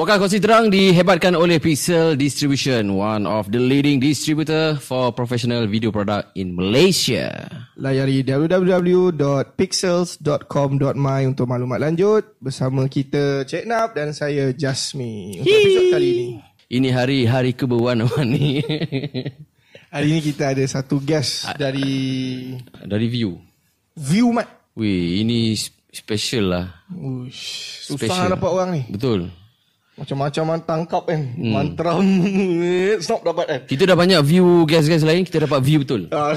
Podcast Kongsi Terang dihebatkan oleh Pixel Distribution, one of the leading distributor for professional video product in Malaysia. Layari www.pixels.com.my untuk maklumat lanjut bersama kita Cik Nap dan saya Jasmine untuk episod kali ini. Ini hari-hari keberwarna-warni Hari ini kita ada satu guest dari dari view. View Mat. Wih, ini special lah. Uish, susah Special. dapat orang ni. Betul. Macam-macam man tangkap kan. Hmm. Mantra stop dapat kan. Kita dah banyak view guest-guest lain, kita dapat view betul. Ah,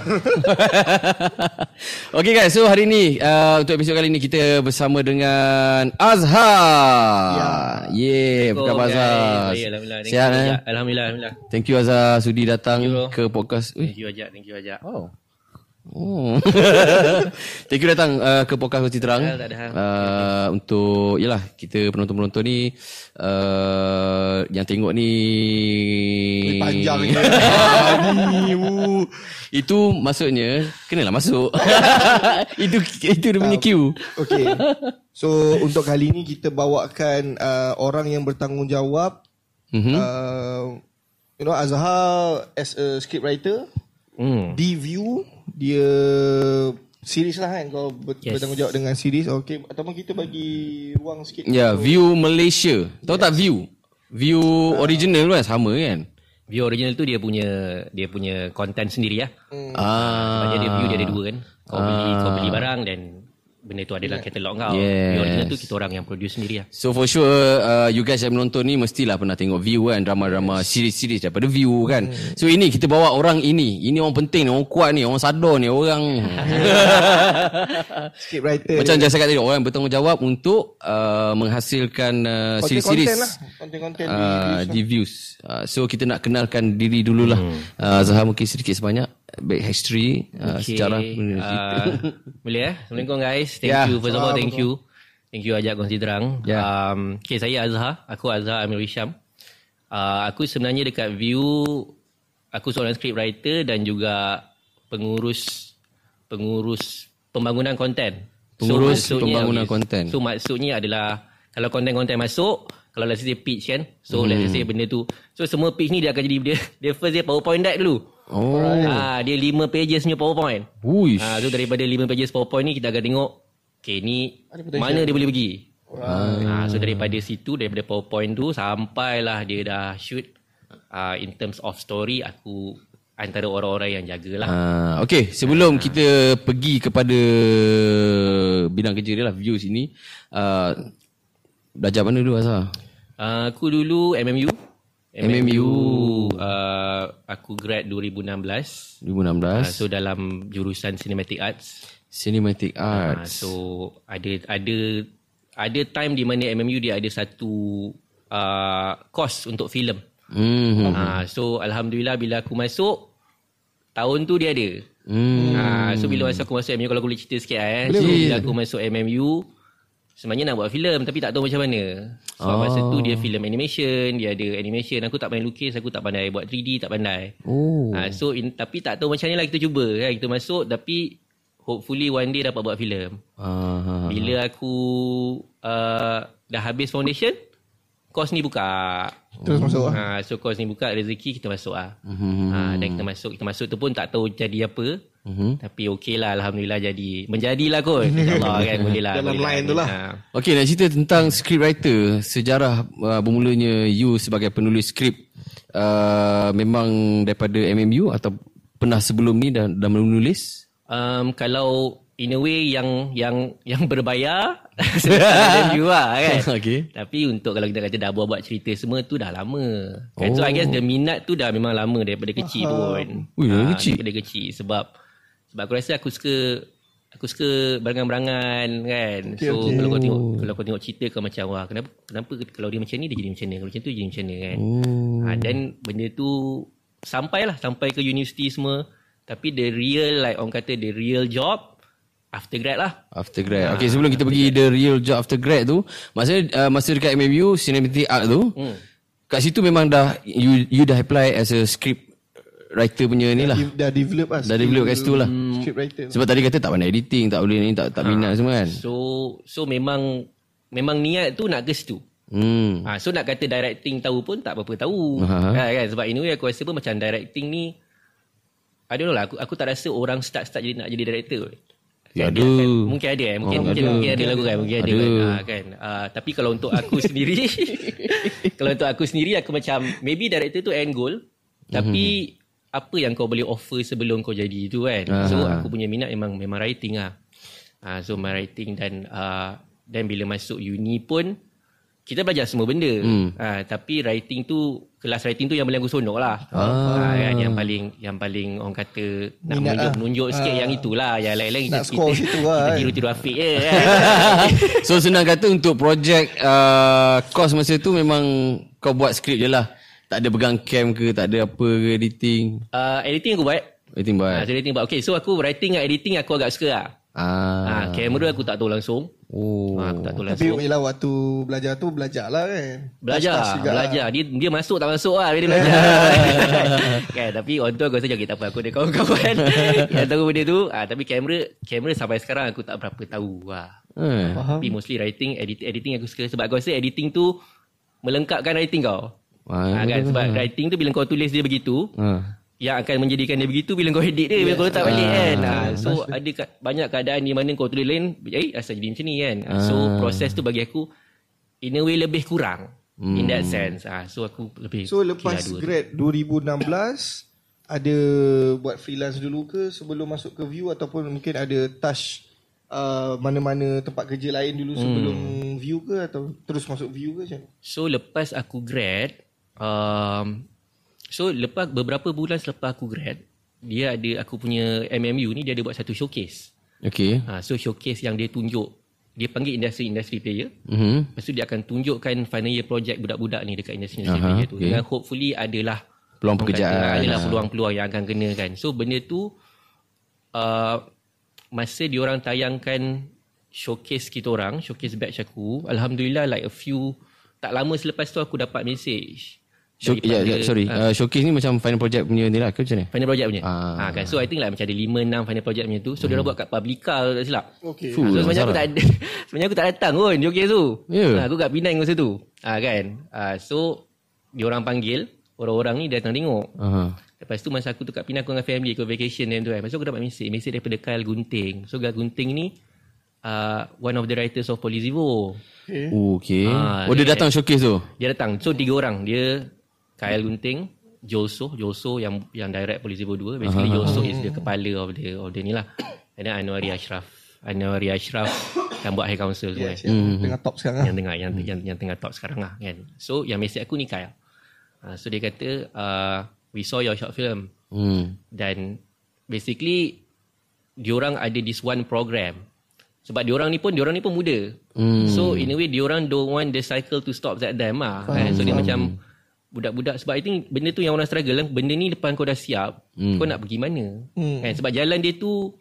okay guys, so hari ni uh, untuk episod kali ni kita bersama dengan Azhar. Ya. Yeah, apa khabar Azhar? Baik, Alhamdulillah. Thank Sihat you, eh? Alhamdulillah, Alhamdulillah. Thank you Azhar sudi datang Thank you, ke podcast. Thank you Ajak, thank you Ajak. Oh. Oh. Thank you datang uh, ke podcast Kongsi Terang. Tak ada, tak ada. Uh, untuk yalah kita penonton-penonton ni uh, yang tengok ni Ni panjang ni. Itu maksudnya kenalah masuk. itu itu dia punya cue. Okay. So untuk kali ni kita bawakan uh, orang yang bertanggungjawab Mhm. uh, you know Azhar as a script writer Hmm. di View dia series lah kan kau ber- Yes. bertanggungjawab dengan series okay ataupun kita bagi ruang sikit Ya, View Malaysia. Tahu tak View? View original kan sama kan? View original tu dia punya dia punya content sendiri lah. Ah. Sebab dia view dia ada dua kan. Kau beli kau beli barang dan benda tu adalah katalog kau. Yes. Original tu kita orang yang produce sendiri lah. So for sure uh, you guys yang menonton ni mestilah pernah tengok View kan drama-drama series-series daripada View kan. So ini kita bawa orang ini. Ini orang penting ni, orang kuat ni, orang sadar ni, orang script writer macam saya cakap tadi orang yang bertanggungjawab untuk uh, menghasilkan uh, series-series konten lah konten-konten di uh, di views. Uh, so kita nak kenalkan diri dululah. Uh, Zahar mungkin sedikit sebanyak back history uh, Okay. sejarah Uh, boleh eh? Assalamualaikum guys. Thank Ya. you. First of all, thank you. Thank you ajak kongsi terang. Ya. Um, okay, saya Azhar. Aku Azhar Amir Hisham. Uh, aku sebenarnya dekat View, aku seorang script writer dan juga pengurus pengurus pembangunan konten. Pengurus maksudnya- pembangunan konten. So maksudnya adalah kalau konten-konten masuk, kalau let's say pitch kan. So hmm. let's say benda tu. So semua pitch ni dia akan jadi dia, dia first dia PowerPoint deck dulu. Oh. Ah, dia 5 pages punya PowerPoint. Uish. Ah, so daripada 5 pages PowerPoint ni kita akan tengok okay ni mana dia boleh pergi. Ah, so daripada situ daripada PowerPoint tu sampailah dia dah shoot ah, in terms of story aku antara orang-orang yang jagalah. Ah, okay, sebelum kita pergi kepada bidang kerja dia lah, views ini. Uh, belajar mana dulu Azhar? Ah, aku dulu MMU. MMU. Uh, aku grad 2016. 2016. Uh, so dalam jurusan Cinematic Arts. Cinematic Ah, Arts. so ada ada ada time di mana MMU dia ada satu uh, course untuk filem. Hmm. Ah, so alhamdulillah bila aku masuk tahun tu dia ada. Hmm. Ah, so bila masa aku masuk MMU kalau aku boleh cerita sikit eh. So bila aku masuk MMU sebenarnya nak buat filem tapi tak tahu macam mana. Sebab oh. masa tu dia filem animation, dia ada animation. Aku tak pandai lukis, aku tak pandai buat 3D, tak pandai. Oh. Ah, so in, tapi tak tahu macam mana lah kita cuba kan. Kita masuk tapi hopefully one day dapat buat filem. Ah. Bila aku uh, dah habis foundation, course ni buka. terus masuk lah Ha, so course ni buka rezeki kita masuk ah. Mhm. Ha, dan kita masuk, kita masuk tu pun tak tahu jadi apa. Mhm. Tapi okey lah alhamdulillah jadi. Menjadilah kot. InsyaAllah kan boleh lah. Dalam line tu lah. Ha. Okay, nak cerita tentang script writer. Sejarah uh, bermulanya you sebagai penulis skrip. Uh, memang daripada MMU atau pernah sebelum ni dah, dah menulis? Um, kalau in a way yang yang yang berbayar MMU lah kan. Okay. Tapi untuk kalau kita kata dah buat-buat cerita semua tu dah lama. Kan? So I guess the minat tu dah memang lama daripada kecil pun. Ui, dari Ah, kecil? Daripada kecil. Sebab sebab aku rasa aku suka aku suka berangan-berangan kan. Okay, so okay. kalau kau tengok kalau kau tengok cerita kau macam wah kenapa kenapa kalau dia macam ni dia jadi macam ni. Kalau macam tu dia jadi macam ni kan. Oh. Ha, dan benda tu sampailah sampai ke universiti semua. Tapi the real like orang kata the real job after grad lah. After grad. Okay, sebelum kita pergi the real job after grad tu, maksudnya uh, masa dekat MMU Cinematic Art tu, Hmm. kat situ memang dah you you dah apply as a script writer punya ni lah. Dah develop lah Dah develop kat situ lah. Script writer Sebab tadi kata tak pandai editing, tak boleh ni, tak tak minat semua kan. So so memang memang niat tu nak ke situ. Hmm. Ha, so nak kata directing tahu pun tak berapa tahu. Aha. Ha, kan? Sebab in a way aku rasa pun macam directing ni I don't know lah aku, aku tak rasa orang start-start jadi nak jadi director. Ya, Kan? ada. Kan? Mungkin ada eh. Mungkin, Oh, mungkin, ada. mungkin ada lagu kan. Mungkin ada, Ada. kan. Ha, kan? Uh, tapi kalau untuk aku sendiri kalau untuk aku sendiri aku macam maybe director tu end goal tapi apa yang kau boleh offer sebelum kau jadi tu kan. So Aha. aku punya minat memang memang writing lah. Uh, so my writing dan uh, dan bila masuk uni pun kita belajar semua benda. Hmm. Ha, tapi writing tu kelas writing tu yang paling aku sonok lah. Ah. Kan, yang paling yang paling orang kata nak Minat menunjuk, lah. menunjuk sikit Ah. yang itulah. Yang lain-lain Nak score situ lah, Kita kan. tiru-tiru Afiq je kan. so senang kata untuk projek uh, course masa tu memang kau buat skrip je lah. Tak ada pegang cam ke, tak ada apa ke editing. uh, editing aku buat. Editing buat. Ha, so editing buat. Okay, so aku writing dan editing aku agak suka lah. Ah. Ha, kamera aku tak tahu langsung. Oh. Ha, aku tak tahu Tapi langsung. yelah waktu belajar tu belajar lah kan. Belajar, belajar. Dia dia masuk tak masuk lah bila dia belajar. kan, tapi orang tu aku rasa okay, tak apa aku ada kawan-kawan yang tahu benda tu. Ah, tapi kamera kamera sampai sekarang aku tak berapa tahu lah. Faham. Tapi mostly writing, editing, editing aku suka sebab aku rasa editing tu melengkapkan writing kau. Ah, Ha, kan? Sebab betul. writing tu bila kau tulis dia begitu, Ah. yang akan menjadikan dia begitu bila kau edit dia, bila kau letak balik kan. Ha, so ada ka- banyak keadaan di mana kau tulis lain, eh asal jadi macam ni kan. Ha, So proses tu bagi aku in a way lebih kurang in that sense. Ha, so aku lebih So lepas grad 2016 ada buat freelance dulu ke sebelum masuk ke view ataupun mungkin ada touch uh, mana-mana tempat kerja lain dulu sebelum view ke atau terus masuk view ke macam? So lepas aku grad, um, so lepas beberapa bulan selepas aku grad, dia ada aku punya MMU ni dia ada buat satu showcase. Okay. Ha, so showcase yang dia tunjuk, dia panggil industry-industry player. Mhm. Lepas tu dia akan tunjukkan final year project budak-budak ni dekat industry-industry Aha, player tu. okay. Dengan hopefully adalah Peluang pekerjaan. Kata, adalah Ah. peluang-peluang yang akan kena kan. So benda tu uh, masa diorang tayangkan showcase kita orang, showcase batch aku, alhamdulillah like a few tak lama selepas tu aku dapat message. Show, ya, ya, sorry. ah, Uh, showcase ni macam final project punya ni lah ke macam ni? final project punya. Ah. Ah. kan. So I think like macam ada 5 6 final project punya tu. So dia orang buat kat Publica kalau tak silap. Okay. Fuh, Ha, so sebenarnya aku tak ada, sebenarnya aku tak datang pun showcase tu. Ya. Ha, aku kat Penang masa tu. Ha, kan. Ha, so dia orang panggil orang-orang ni datang tengok. Aha. Lepas tu masa aku tu kat Penang aku dengan family aku vacation time tu kan. Lepas tu aku dapat mesej, mesej daripada Kyle Gunting. So Kyle Gunting ni uh, one of the writers of Polizivo. Okay. Okay. Ah, oh, dia dia- datang showcase tu? Dia datang. So tiga orang. Dia Kyle Gunting, Jolso, Jolso yang yang direct Polizivo 2. Basically Jolso is the kepala of the of the ni lah. And then Anwari Ashraf. Anwari Ashraf yang buat high council semua. Yes, yang tengah top sekarang lah. yang tengah yang, yang yang tengah top sekarang lah kan. So yang mesej aku ni Kyle. Uh, so dia kata uh, we saw your short film Hmm. dan basically diorang ada this one program. Sebab diorang ni pun diorang ni pun muda. Hmm. So in a way diorang don't want the cycle to stop at them lah. Kan? So dia macam budak-budak. Sebab I think benda tu yang orang struggle kan benda ni lepas kau dah siap Hmm. kau nak pergi mana? Hmm. kan? Sebab jalan dia tu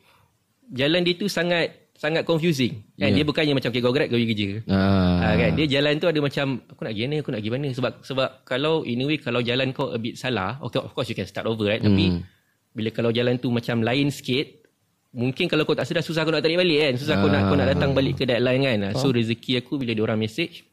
jalan dia tu sangat sangat confusing. Kan? Yeah. dia bukannya macam okay, kau grab kau pergi kerja. Ah. Ah, kan? Dia jalan tu ada macam aku nak pergi mana? Aku nak pergi mana? Sebab sebab kalau in a way kalau jalan kau a bit salah okay, of course you can start over right? Tapi Hmm. bila kalau jalan tu macam lain sikit mungkin kalau kau tak sedar susah kau nak tarik balik kan? Susah kau nak kau nak datang balik ke deadline kan? Ah, so rezeki aku bila dia orang message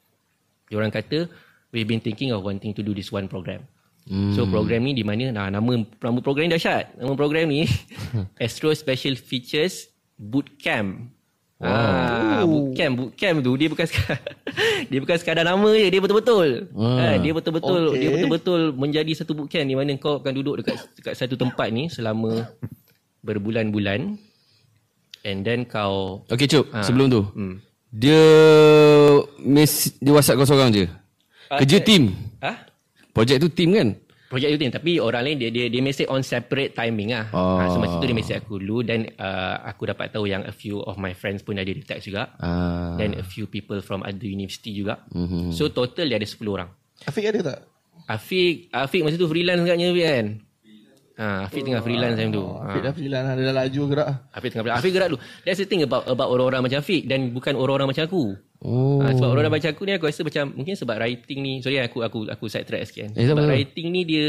dia orang kata we've been thinking of wanting to do this one program Hmm. So program ni di mana nah, nama nama program ni dahsyat. Nama program ni Astro Special Features Bootcamp. Wow. Ah, bootcamp, bootcamp tu dia bukan sekadar, dia bukan sekadar nama je, dia betul-betul. Ah. Ha, dia betul-betul Okay. dia betul-betul menjadi satu bootcamp di mana kau akan duduk dekat dekat satu tempat ni selama berbulan-bulan and then kau Okay, Cuk. Sebelum tu. hmm. Dia mes dia WhatsApp kau seorang je. Kerja Ah, team. ah Projek tu team kan? Projek itu tapi orang lain dia dia dia message on separate timing ah. Oh. Ha, so masa tu dia message aku dulu dan uh, aku dapat tahu yang a few of my friends pun ada di tag juga. Ah. Then a few people from other university juga. Mhm. So total dia ada 10 orang. Afiq ada tak? Afiq Afiq masa tu freelance agaknya Afiq kan. Ha, Afiq tengah freelance time tu. Afiq Ha. dah freelance lah. Dia dah laju gerak lah. Afiq tengah freelance. Afiq gerak dulu. That's the thing about about orang-orang macam Afiq dan bukan orang-orang macam aku. Oh. Ha, sebab orang-orang macam aku ni aku rasa macam mungkin sebab writing ni sorry aku aku aku side track sikit kan. Eh, tak sebab apa. writing ni dia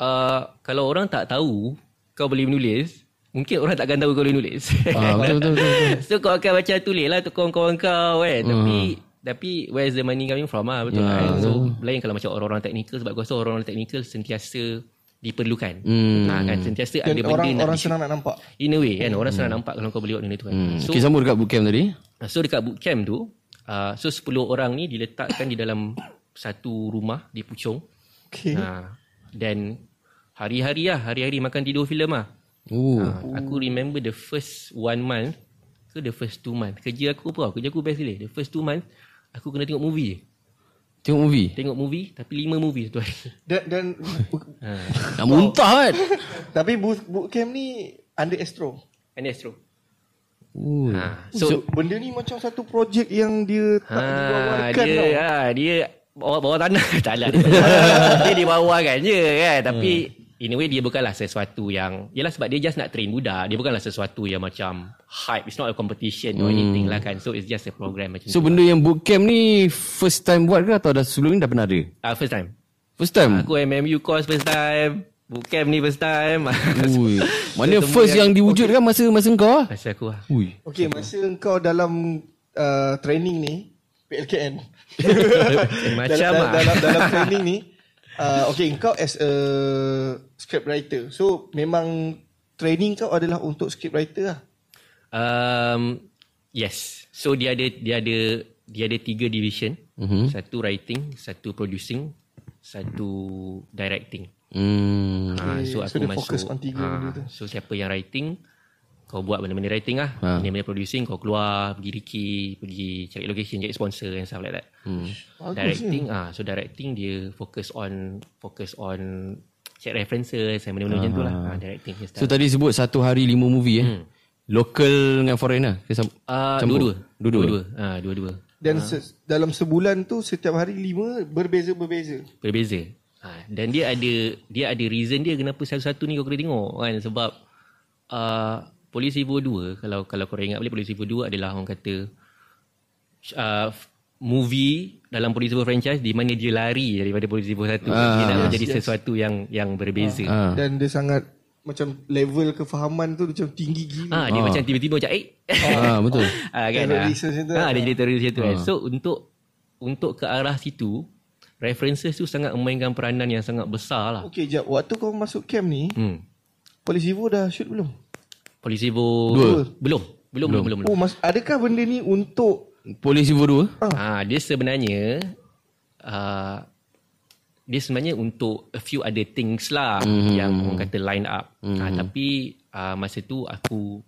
uh, kalau orang tak tahu kau boleh menulis, mungkin orang takkan tahu kau boleh nulis. Ah, betul, betul, betul, betul. so kau akan macam tulis lah tu kawan-kawan kau kan. Tapi tapi where's the money coming from ah betul Ya, kan? So lain kalau macam orang-orang teknikal sebab aku rasa orang-orang teknikal sentiasa diperlukan. Hmm. Ha, kan sentiasa Dan ada benda orang nak orang senang nak nampak. In a way kan orang senang nampak kalau kau boleh buat benda tu kan. Hmm. So Okay, sama dekat bootcamp tadi. So dekat bootcamp tu uh, so 10 orang ni diletakkan di dalam satu rumah di Puchong. Okay. Ha, dan hari-hari lah hari-hari makan tidur filem lah. Oh. Ha, aku remember the first one month ke the first two month. Kerja aku apa? tau? Kerja aku best gila. The first two month aku kena tengok movie je. Tengok movie. Tengok movie tapi lima movie satu hari. Dan, dan Ha. Nak muntah kan? tapi boot, bootcamp ni under Astro. And Astro. Ha. So, So, benda ni macam satu projek yang dia tak ha, diwawarkan dia tau. ha, dia bawah bawah tanah tak lah. dia di bawah kan je kan. Tapi in a way dia bukanlah sesuatu yang Yalah sebab dia just nak train budak. Dia bukanlah sesuatu yang macam hype. It's not a competition or anything lah kan. So it's just a program macam So tu. benda yang bootcamp ni first time buat ke atau dah sebelum ni dah pernah ada? Ah, first time. First time? Aku MMU course first time. Bootcamp ni first time. Ui. Mana first yang diwujudkan masa masa kau ah? Masa aku lah. Ui. Okay, masa engkau dalam uh, training ni, PLKN. Macam dalam, lah. dalam, dalam training ni, uh, okay, engkau as a script writer. So, memang training kau adalah untuk script writer lah. Um, yes. So dia ada dia ada dia ada tiga division. Mhm. Satu writing, satu producing, satu directing. Hmm. Ha, so so aku masuk. fokus on tiga ha, benda tu. so siapa yang writing, kau buat benda-benda writing lah. Ha. Benda-benda producing, kau keluar, pergi Ricky, pergi cari location, cari sponsor and stuff like that. Hmm. Bagus directing ah so directing dia fokus on fokus on check references and benda-benda macam tu lah. Ha, directing So tadi sebut satu hari lima movie eh. Hmm. Local dengan foreign lah. Ke sam- Ah, campur? dua-dua. Dua-dua. Dua-dua. Ah, dua-dua. Dan se- dalam sebulan tu, setiap hari lima, berbeza-berbeza. Berbeza. Ha, dan dia ada dia ada reason dia kenapa satu-satu ni kau kena tengok kan sebab uh, Polis Evo 2 kalau kalau kau ingat boleh Polis Evo 2 adalah orang kata uh, movie dalam Polis Evo franchise di mana dia lari daripada Polis Evo 1 dia nak menjadi sesuatu yang yang berbeza. Ah. Dan dia sangat macam level kefahaman tu macam tinggi gila. Ah, dia macam tiba-tiba macam eh Ah, betul. ah, kan ah. ah, dia jadi teroris macam tu kan. So untuk untuk ke arah situ references tu sangat memainkan peranan yang sangat besar lah. Okay, jap. Waktu kau masuk camp ni, Hmm. Polis Evo dah shoot belum? Polis Evo Dua. belum. Belum belum belum. belum. Oh, mas, adakah benda ni untuk Polis Evo 2. Ah, dia sebenarnya uh, dia sebenarnya untuk a few other things lah mm-hmm. yang orang kata line up. Mm-hmm. Ah, tapi uh, masa tu aku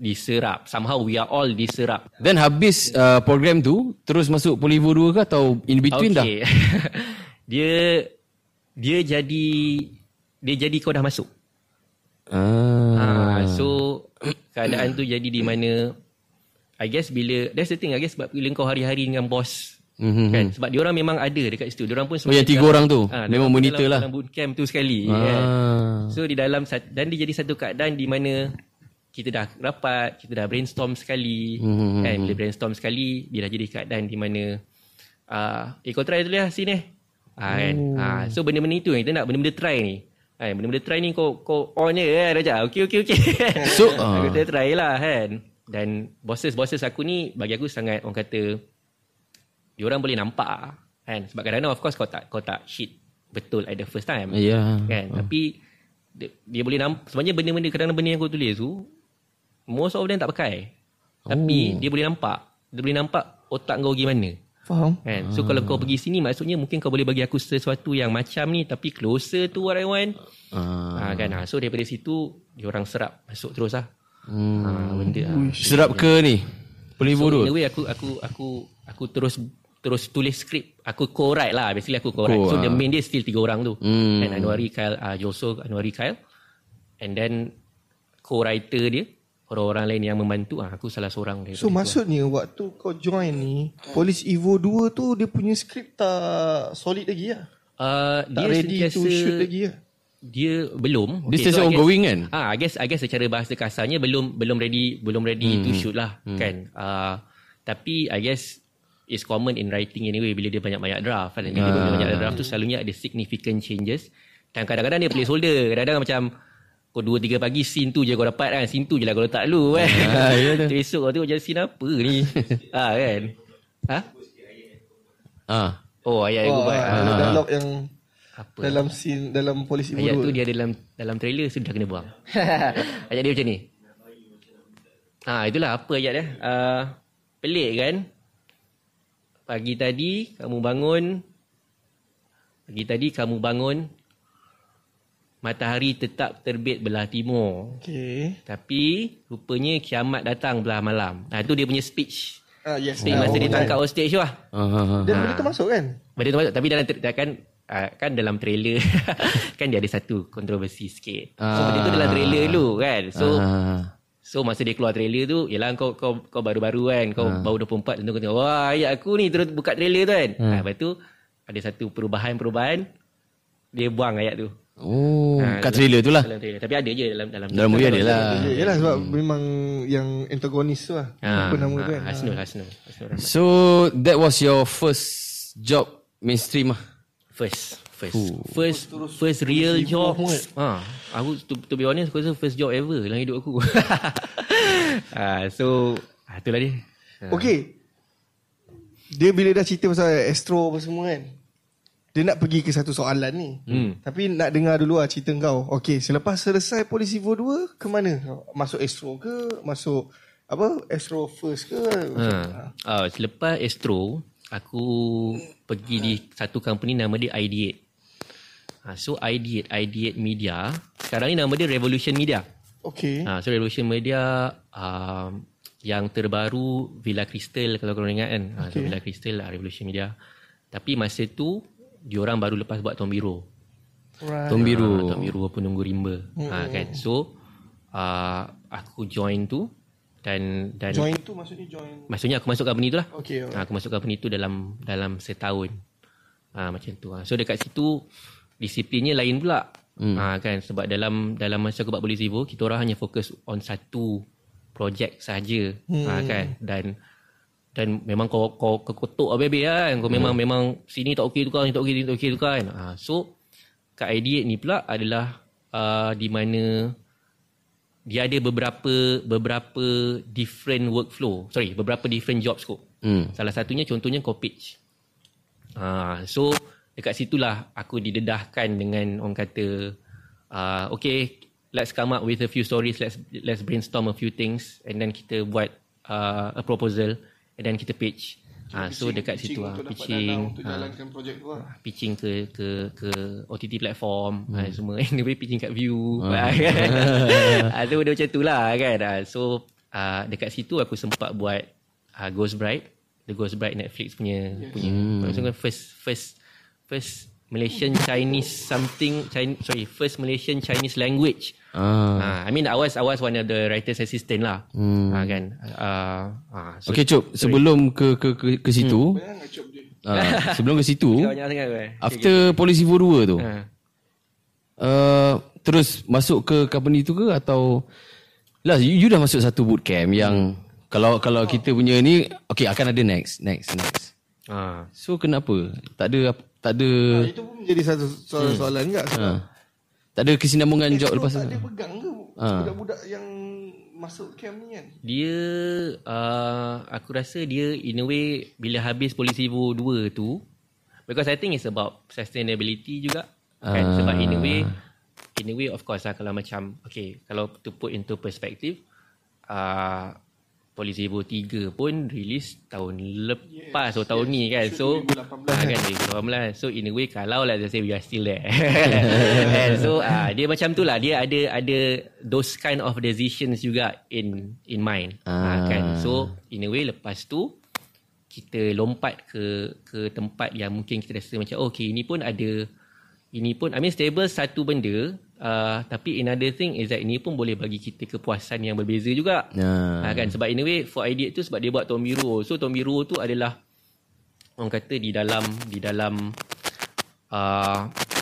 diserap. Somehow we are all diserap. Then habis uh, program tu terus masuk Polis Evo 2 ke atau in between dah? Okay. dia dia jadi dia jadi kau dah masuk. Ah. Ah, so keadaan tu jadi di mana I guess bila that's the thing I guess sebab bila kau hari-hari dengan bos Mhm. kan sebab dia orang memang ada dekat situ. Dia orang pun Oh, yang tiga orang tu? Ah, Memang diorang monitor dalam, lah. Dalam bootcamp tu sekali kan. Ah. So di dalam dan dia jadi satu keadaan di mana kita dah rapat, kita dah brainstorm sekali Mhm. kan. Bila brainstorm sekali dia dah jadi keadaan di mana ah eh kau try dulu lah sini. Ah, kan? Oh. Ah, so benda-benda itu yang kita nak benda-benda try ni. Kan, benda-benda try ni kau kau on je kan Raja. Okey okey okey. So, aku ah. kita try lah kan. Dan bosses-bosses aku ni bagi aku sangat orang kata dia orang boleh nampak kan sebab kadang-kadang of course kau tak kau tak hit betul at the first time Ya. kan tapi dia, dia boleh nampak sebenarnya benda-benda kadang-kadang benda yang kau tulis tu most of them tak pakai tapi dia boleh nampak dia boleh nampak otak kau gimana Faham? kan so kalau kau pergi sini maksudnya mungkin kau boleh bagi aku sesuatu yang macam ni tapi closer to what I want Ah. ha, kan ha. so daripada situ dia orang serap masuk terus lah Hmm. ha, benda ha. Serap ke ni? Polis Evo So in a 2? way aku aku aku aku terus terus tulis skrip. Aku co-write lah. Basically aku co-write. Co, so ah. the main dia still tiga orang tu. Hmm. And Anwari Kyle uh, Joso Anwari Kyle. And then co-writer dia orang-orang lain yang membantu ah aku salah seorang dia. So maksudnya waktu kau join ni, Polis Evo 2 tu dia punya skrip tak solid lagi lah. uh, Tak dia ready to shoot lagi lah. Dia belum. Dia Okay, sentiasa I guess- ongoing kan? Ah, I guess I guess secara bahasa kasarnya belum belum ready belum ready to shoot lah kan. Uh, tapi I guess it's common in writing anyway bila dia banyak-banyak draft kan. Bila dia banyak draft tu selalunya ada significant changes. Dan kadang-kadang dia placeholder. Kadang-kadang macam kau dua tiga pagi scene tu je kau dapat kan. Scene tu je lah kau letak dulu kan. Ah, ya tu. Esok kau tengok jadi scene apa ni. ah kan. Ha? Ah. Oh ayat yang Oh, buat. ada Ah, dialog yang apa? dalam scene dalam polisi Ayat tu dia dalam dalam trailer sudah kena buang. ayat dia macam ni. Ah itulah apa ayat dia. Uh, pelik kan? Pagi tadi kamu bangun Pagi tadi kamu bangun Matahari tetap terbit belah timur Okay. Tapi rupanya kiamat datang belah malam. Ah tu dia punya speech. Ah yes. Speech Ah, masa oh, dia tangkap on stage tu lah. Ah, ah, ah. Dan benda tu masuk kan? Benda tu masuk tapi dalam tra- kan uh, kan dalam trailer kan dia ada satu kontroversi sikit. So benda tu dalam trailer dulu kan. So Ah. so masa dia keluar trailer tu yalah kau kau kau baru-baru kan kau baru 24 tentu kau tengok wah ayat aku ni terus buka trailer tu kan. Ha. lepas tu ada satu perubahan-perubahan dia buang ayat tu. Oh, Ah, kat trailer tu lah. Dalam trailer. Tapi ada je dalam dalam Dalam movie ada lah. Ya, yalah sebab memang yang antagonis tu lah. Ha, Apa nama tu kan? Hasnul Hasnul. So, that was your first job mainstream lah. First, first, first, first real job. Ah, aku to, to be honest, aku rasa first job ever dalam hidup aku. ah, so, ah, itulah dia. Ah. Okay. Dia bila dah cerita pasal Astro apa semua kan. Dia nak pergi ke satu soalan ni. Hmm. Tapi nak dengar dulu lah cerita kau. Okay, selepas selesai Polisi Vo 2, ke mana? Masuk Astro ke? Masuk apa? Astro First ke? Ha. Ah, selepas Astro, aku pergi di satu company nama dia ID8. Ah, so ID8, ID8 Media. Sekarang ni nama dia Revolution Media. Okay. Ah, so Revolution Media um, yang terbaru Villa Crystal kalau korang ingat kan. Ah, so. Villa Crystal lah Revolution Media. Tapi masa tu diorang baru lepas buat Tombiro. Right. Tom Biru. Ah, Tombiro penunggu rimba. Ah, kan. So uh, aku join tu dan dan Join tu maksudnya join. maksudnya aku masuk company tu lah. Okay. Ah, aku masuk company tu dalam dalam setahun. Ah macam tu. Ah. So dekat situ disiplinnya lain pula. Hmm. Ah kan sebab dalam dalam masa aku buat polisi Vivo kita orang hanya fokus on satu projek saja. Hmm. Ah kan dan dan memang kau kau kekotok habis-habis kan. Kau memang memang sini tak okey tu kan, sini tak okey, sini tak okey tu kan. Ah so kat ID8 ni pula adalah uh, di mana dia ada beberapa beberapa different workflow. Sorry, beberapa different job scope. Hmm. Salah satunya contohnya kau pitch. Uh, so dekat situlah aku didedahkan dengan orang kata uh, okay let's come up with a few stories let's let's brainstorm a few things and then kita buat uh, a proposal and then kita pitch. Uh, so dekat situ ah pitching ah, jalankan projek tu lah. pitching ke ke ke OTT platform hmm. uh, semua anyway pitching kat view Ah. uh. kan uh, tu benda macam tu lah kan uh, so uh, dekat situ aku sempat buat uh, Ghost Bride the Ghost Bride Netflix punya yes. punya hmm. maksudnya first first first Malaysian Chinese something Chinese, sorry first Malaysian Chinese language Ah. uh, I mean I was I was one of the writers assistant lah Hmm. uh, kan uh, uh, so Okay, Cuk. Sebelum ke ke ke, ke situ, dia. ah, sebelum ke situ, after Polisi Vo 2 tu, uh. uh, terus masuk ke company tu ke atau lah you, you dah masuk satu bootcamp yang kalau kalau kita punya ni okay akan ada next next next. Uh. So kenapa? Tak ada tak ada Ah, Itu pun menjadi satu soalan-soalan juga. Sebab ha. Tak ada kesinambungan job Astro lepas tak tu. ada pegang ke Ah. budak-budak yang masuk camp ni kan? Dia uh, aku rasa dia in a way bila habis Polisi Vivo 2 tu because I think it's about sustainability juga kan Ah. sebab in a way in a way of course lah kalau macam okay kalau to put into perspective uh, Polisi Vivo 3 pun release tahun lepas yes, atau tahun yes. ni kan so 2018 ah, kan 2018 so in a way kalau let's say we are still there and so uh, dia macam tu lah dia ada ada those kind of decisions juga in in mind ah. Ah. kan so in a way lepas tu kita lompat ke ke tempat yang mungkin kita rasa macam oh, okay ini pun ada ini pun I mean stable satu benda uh, tapi another thing is that ini pun boleh bagi kita kepuasan yang berbeza juga Ya. Ha, kan sebab in a way for idea tu sebab dia buat Tomiro. So Tomiro tu adalah orang kata di dalam di dalam uh,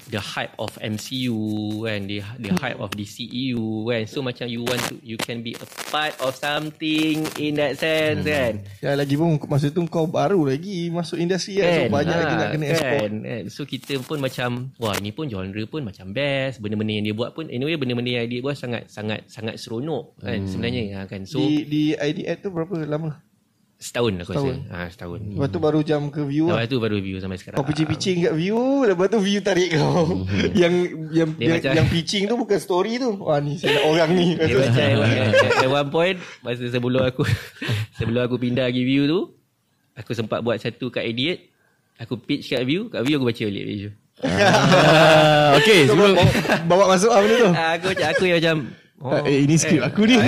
the hype of MCU kan the the hype of DCEU kan so macam you want to you can be a part of something in that sense kan Ya lagi pun masa tu kau baru lagi masuk industri kan. So Kan? banyak lagi Ha, nak kena kan? export. Kan? So kita pun macam wah ni pun genre pun macam best benda-benda yang dia buat pun anyway benda-benda yang dia buat sangat sangat sangat seronok kan sebenarnya ha, kan so di di ID tu berapa lama? Setahun aku rasa. Ha, setahun. Lepas tu baru jam ke view lah. Lepas tu baru view sampai sekarang. Kau pitching-pitching kat view Lepas tu view tarik kau Yang yang Dia yang, macam- yang pitching tu bukan story tu Wah ni saya nak orang ni Dia macam at, one point masa sebelum aku sebelum aku pindah pergi view tu aku sempat buat satu kat idiot aku pitch kat view kat view aku baca balik view Ah, okay, Kau sebelum bawa, bawa masuk apa tu Ah, aku macam aku yang macam oh, Eh, ini skrip aku ni.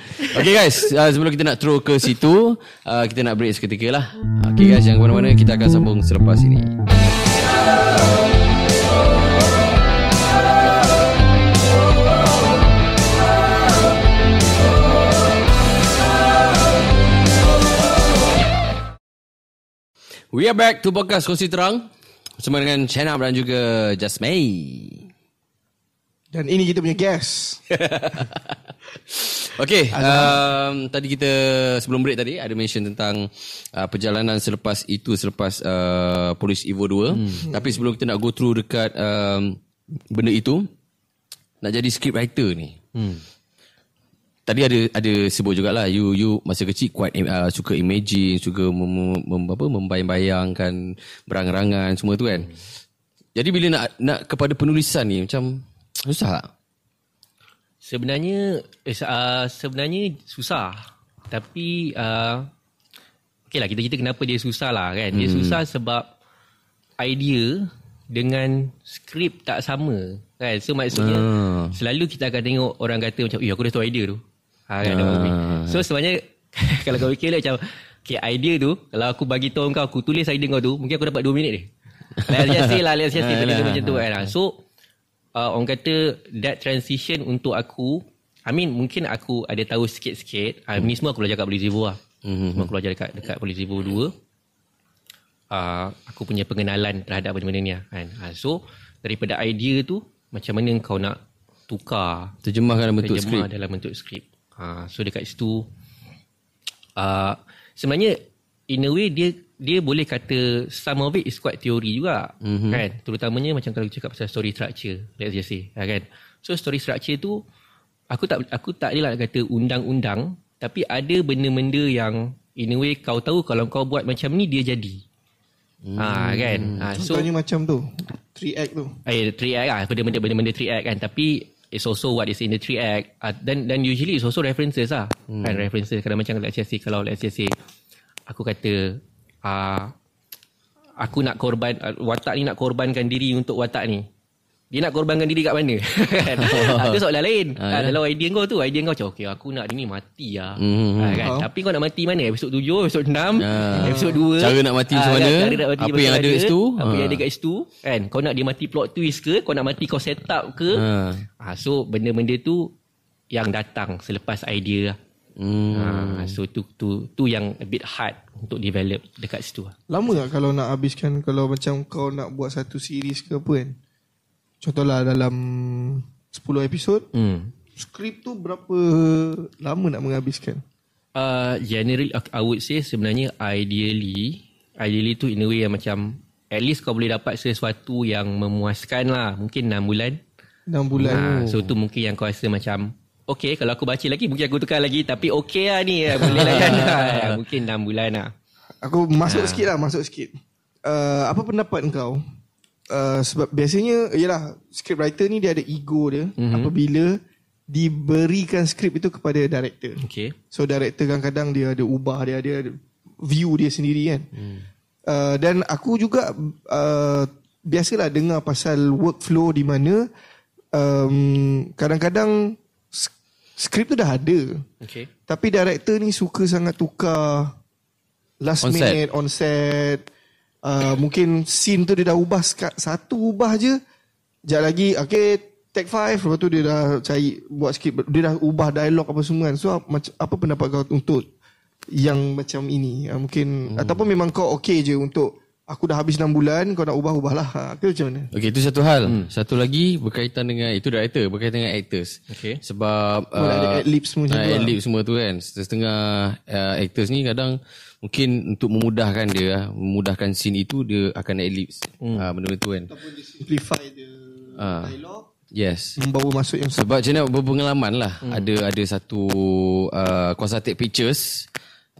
Okay guys, uh, sebelum kita nak throw ke situ, uh, kita nak break seketika lah. Okay guys, jangan ke mana-mana, kita akan sambung selepas ini. We are back to podcast Kongsi Terang bersama dengan Shanab dan juga Jasmine. Dan ini kita punya guest Okay, um, tadi kita sebelum break tadi ada mention tentang uh, perjalanan selepas itu selepas uh, Police Evo 2. Hmm. Tapi sebelum kita nak go through dekat um, benda itu nak jadi script writer ni. Hmm. Tadi ada ada sebut jugalah you you masa kecil quite uh, suka imagine, suka mem, mem, apa membayang-bayangkan berang-rangan semua tu kan. Jadi bila nak nak kepada penulisan ni macam susah tak? Sebenarnya eh, uh, sebenarnya susah. Tapi uh, okay lah kita kita kenapa dia susah lah kan? Dia susah sebab idea dengan skrip tak sama kan? So maksudnya Ah. selalu kita akan tengok orang kata macam eh aku dah tahu idea tu. Ha, kan, Ah. so sebenarnya kalau kau fikir lah macam okay, idea tu kalau aku bagi tahu kau aku tulis idea kau tu mungkin aku dapat 2 minit ni. Let's just say lah let's just say benda tu macam tu kan. So uh, orang kata that transition untuk aku I mean mungkin aku ada tahu sikit-sikit uh, ni semua aku belajar kat Police Evo lah semua aku belajar dekat, dekat Police Evo 2 uh, aku punya pengenalan terhadap benda-benda ni lah, kan uh, so daripada idea tu macam mana kau nak tukar Terjemahkan dalam bentuk terjemah skrip. dalam bentuk skrip. Ha, so dekat situ uh, sebenarnya in a way dia dia boleh kata some of it is quite theory juga mm-hmm. kan terutamanya macam kalau kita cakap pasal story structure let's just say ha, kan so story structure tu aku tak aku tak adalah nak kata undang-undang tapi ada benda-benda yang in a way kau tahu kalau kau buat macam ni dia jadi mm. ha, kan ha, so Contohnya macam tu 3 act tu Eh, three act lah. Benda-benda benda-benda three act kan. Tapi it's also what is in the three act. Uh, then then usually it's also references lah. Hmm. Kan references. Kadang macam let's just say kalau let's just say aku kata uh, aku nak korban uh, watak ni nak korbankan diri untuk watak ni. Dia nak korbankan diri kat mana? kan? Itu soalan lain. Ah, Kalau idea kau tu, idea kau macam, okay, aku nak dia ni mati lah. Mhm. Ah, kan? Tapi kau nak mati mana? Episod 7, episod 6, Ah. episod 2. Cara nak mati macam Ah, mana? kan? Nak mati Apa yang ada kat situ? Apa yang Ah. ada kat situ? Kan? Kau nak dia mati plot twist ke? Kau nak mati kau set up ke? Ha. Ah, so, benda-benda tu yang datang selepas idea lah. Hmm. Ah, so, tu, tu, tu yang a bit hard untuk develop dekat situ lah. Lama tak kalau nak habiskan Kalau macam kau nak buat satu series ke apa kan Contohlah dalam 10 episod Hmm. Skrip tu berapa lama nak menghabiskan Uh, generally I would say sebenarnya ideally ideally tu in a way yang macam at least kau boleh dapat sesuatu yang memuaskan lah mungkin 6 bulan 6 bulan ha, so tu mungkin yang kau rasa macam okay kalau aku baca lagi mungkin aku tukar lagi tapi okay lah ni. Boleh lah kan Ha, mungkin 6 bulan lah. Aku masuk sikit lah Masuk sikit. Uh, Apa pendapat kau? Uh, Sebab biasanya Yelah Script writer ni Dia ada ego dia. Mm-hmm. Apabila Diberikan skrip itu kepada director. Okay. So director kadang-kadang Dia ada ubah Dia ada View dia sendiri kan. Mm. uh, Dan aku juga uh, Biasalah dengar pasal Workflow di mana um, Kadang-kadang Skrip tu dah ada okay tapi director ni suka sangat tukar last On on set. minute on set. Uh, mungkin scene tu dia dah ubah satu ubah je. Sekejap lagi, okay, take five. Lepas tu dia dah cari, buat sikit. Dia dah ubah dialog apa semua kan. So, apa pendapat kau untuk yang macam ini? Uh, mungkin, hmm. ataupun memang kau okay je untuk aku dah habis 6 bulan, kau nak ubah-ubahlah. Ha, ke macam mana? Okey, itu satu hal. Hmm. Satu lagi berkaitan dengan itu director, berkaitan dengan actors. Okay. Sebab Oh, ada ad-lib semua macam ah, tu lah. ad-lib semua tu kan. Setengah uh, actors ni kadang mungkin untuk memudahkan dia, ah, memudahkan scene itu dia akan ad-lib hmm. uh, benda-benda tu kan. Ataupun dia simplify the Ah. dialog. Yes. Membawa masuk yang Sebab macam mana berpengalaman lah. Hmm. Ada ada satu uh, kuasa take pictures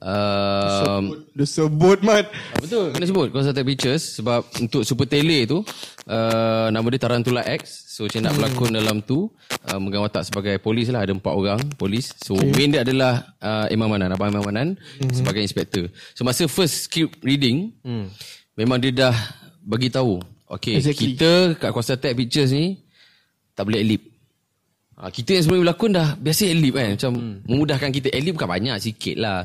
um, Dia sebut mat. Ah, Betul, kena sebut Consulted Pictures sebab untuk Super Tele tu uh, nama dia Tarantula X. So saya nak berlakon dalam tu uh, megang watak sebagai polis lah ada empat orang polis. So okay. main dia adalah uh, Imam Manan, Abang Imam Manan mm-hmm. sebagai inspektor. So masa first script reading mm. memang dia dah bagi tahu okay Exactly. kita kat Consulted Pictures ni tak boleh elip. Ha, kita yang sebelum berlakon dah biasa elip kan. Macam hmm. memudahkan kita. Elip bukan banyak, sikit lah.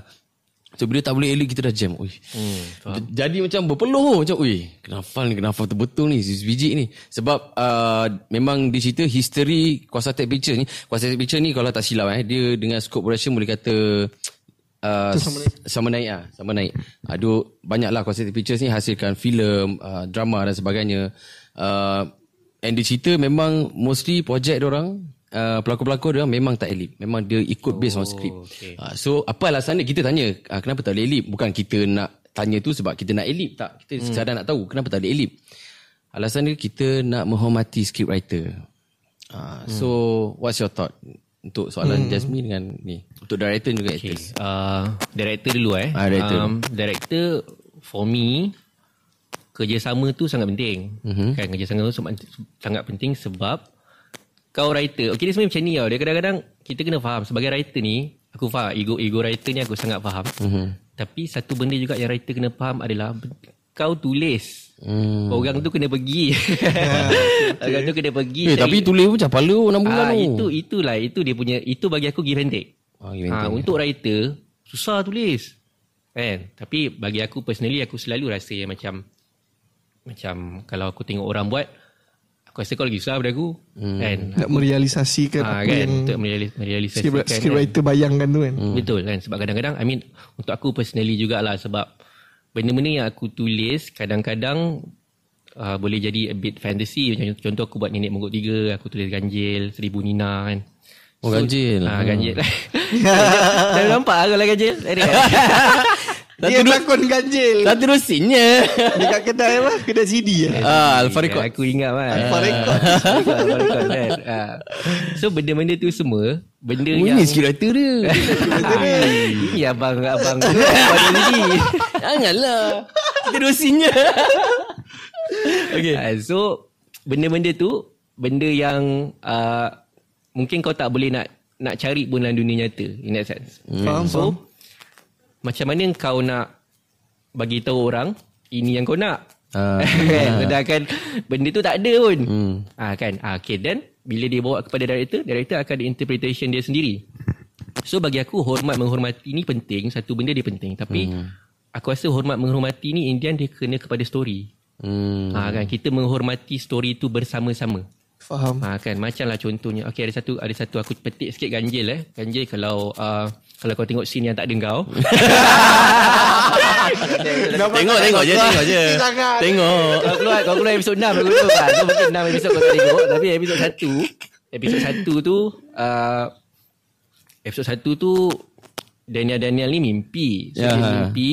So bila tak boleh elip kita dah jam. Ui. Hmm, Jadi macam berpeluh macam ui. Kena hafal ni, kena hafal betul-betul ni biji ni. Sebab uh, memang dia cerita history Kuasa Tech Picture ni. Kuasa Tech Picture ni kalau tak silap eh dia dengan scope production boleh kata uh, sama, naik. sama naik ah, sama naik. Aduh banyaklah Kuasa Tech Pictures ni hasilkan filem, uh, drama dan sebagainya. Uh, and dia cerita memang mostly projek dia orang Uh, pelakon-pelakon dia memang tak elip. Memang dia ikut based on script. okay. Uh, so apa alasan dia? Kita tanya uh, kenapa tak boleh elip? Bukan kita nak tanya tu sebab kita nak elip tak. Kita hmm. sekadar nak tahu kenapa tak boleh elip. Alasan dia kita nak menghormati script writer. Uh, hmm. So what's your thought untuk soalan hmm. Jasmine dengan ni? Untuk director juga Okay. actors. Uh, director dulu eh. Ah, director. Um, director for me kerjasama tu sangat penting. Mm-hmm. Kan kerjasama tu sangat penting sebab kau writer. Okay dia sebenarnya macam ni tau. Dia kadang-kadang kita kena faham sebagai writer ni aku faham ego ego writer ni aku sangat faham. Mm-hmm. Tapi satu benda juga yang writer kena faham adalah kau tulis. Hmm. Orang tu kena pergi. Orang tu kena pergi. Eh, cari- tapi tulis pun macam pala 6 bulan Ah, tu. itu itulah itu dia punya itu bagi aku give and take. Give and Ah, take. untuk writer susah tulis. Kan? Tapi bagi aku personally aku selalu rasa yang macam macam kalau aku tengok orang buat kau lagi susah daripada aku. Hmm. Kan? Nak merealisasikan Ah, apa kan? yang Untuk merealis- merealisasikan. script, kan? script writer bayangkan tu kan. Hmm. Betul kan sebab kadang-kadang I mean untuk aku personally jugalah sebab benda-benda yang aku tulis kadang-kadang uh, boleh jadi a bit fantasy macam contoh aku buat nenek monggok tiga aku tulis ganjil seribu nina kan Oh, ganjil. Ah, ganjil. Dah nampak aku lah ganjil. Dia lakon ganjil. Tak terusinnya. Dekat kedai apa? Kedai CD eh? ah, Alpha Record. Aku ingat kan. Alpha Record. Alpha Record kan. Ah. So benda-benda tu semua benda Oh, yang ini script writer dia. Ini abang abang pada diri. Janganlah. Terusinnya. Okay. Uh, so benda-benda tu benda yang uh, mungkin kau tak boleh nak nak cari pun dalam dunia nyata in that sense. Faham, So faham. Macam mana kau nak bagi tahu orang ini yang kau nak. Ah. kan sedangkan benda tu tak ada pun. Hmm. Ah kan. Ah okay then bila dia bawa kepada director, director akan ada interpretation dia sendiri. So bagi aku hormat menghormati ni penting, satu benda dia penting tapi Hmm. aku rasa hormat menghormati ni Indian dia kena kepada story. Hmm. Ha, kan kita menghormati story tu bersama-sama. Faham. Ha, kan macam lah contohnya. Okey ada satu ada satu aku petik sikit ganjil eh. Ganjil kalau uh, kalau kau tengok scene yang tak ada kau. Tengok tengok je tengok je. Tengok. kau keluar kau keluar episod 6 aku tu kan. So mungkin 6 episod kau tak tengok tapi episod 1 episod 1 tu uh, episod 1 tu Daniel Daniel ni mimpi. So Ya. dia mimpi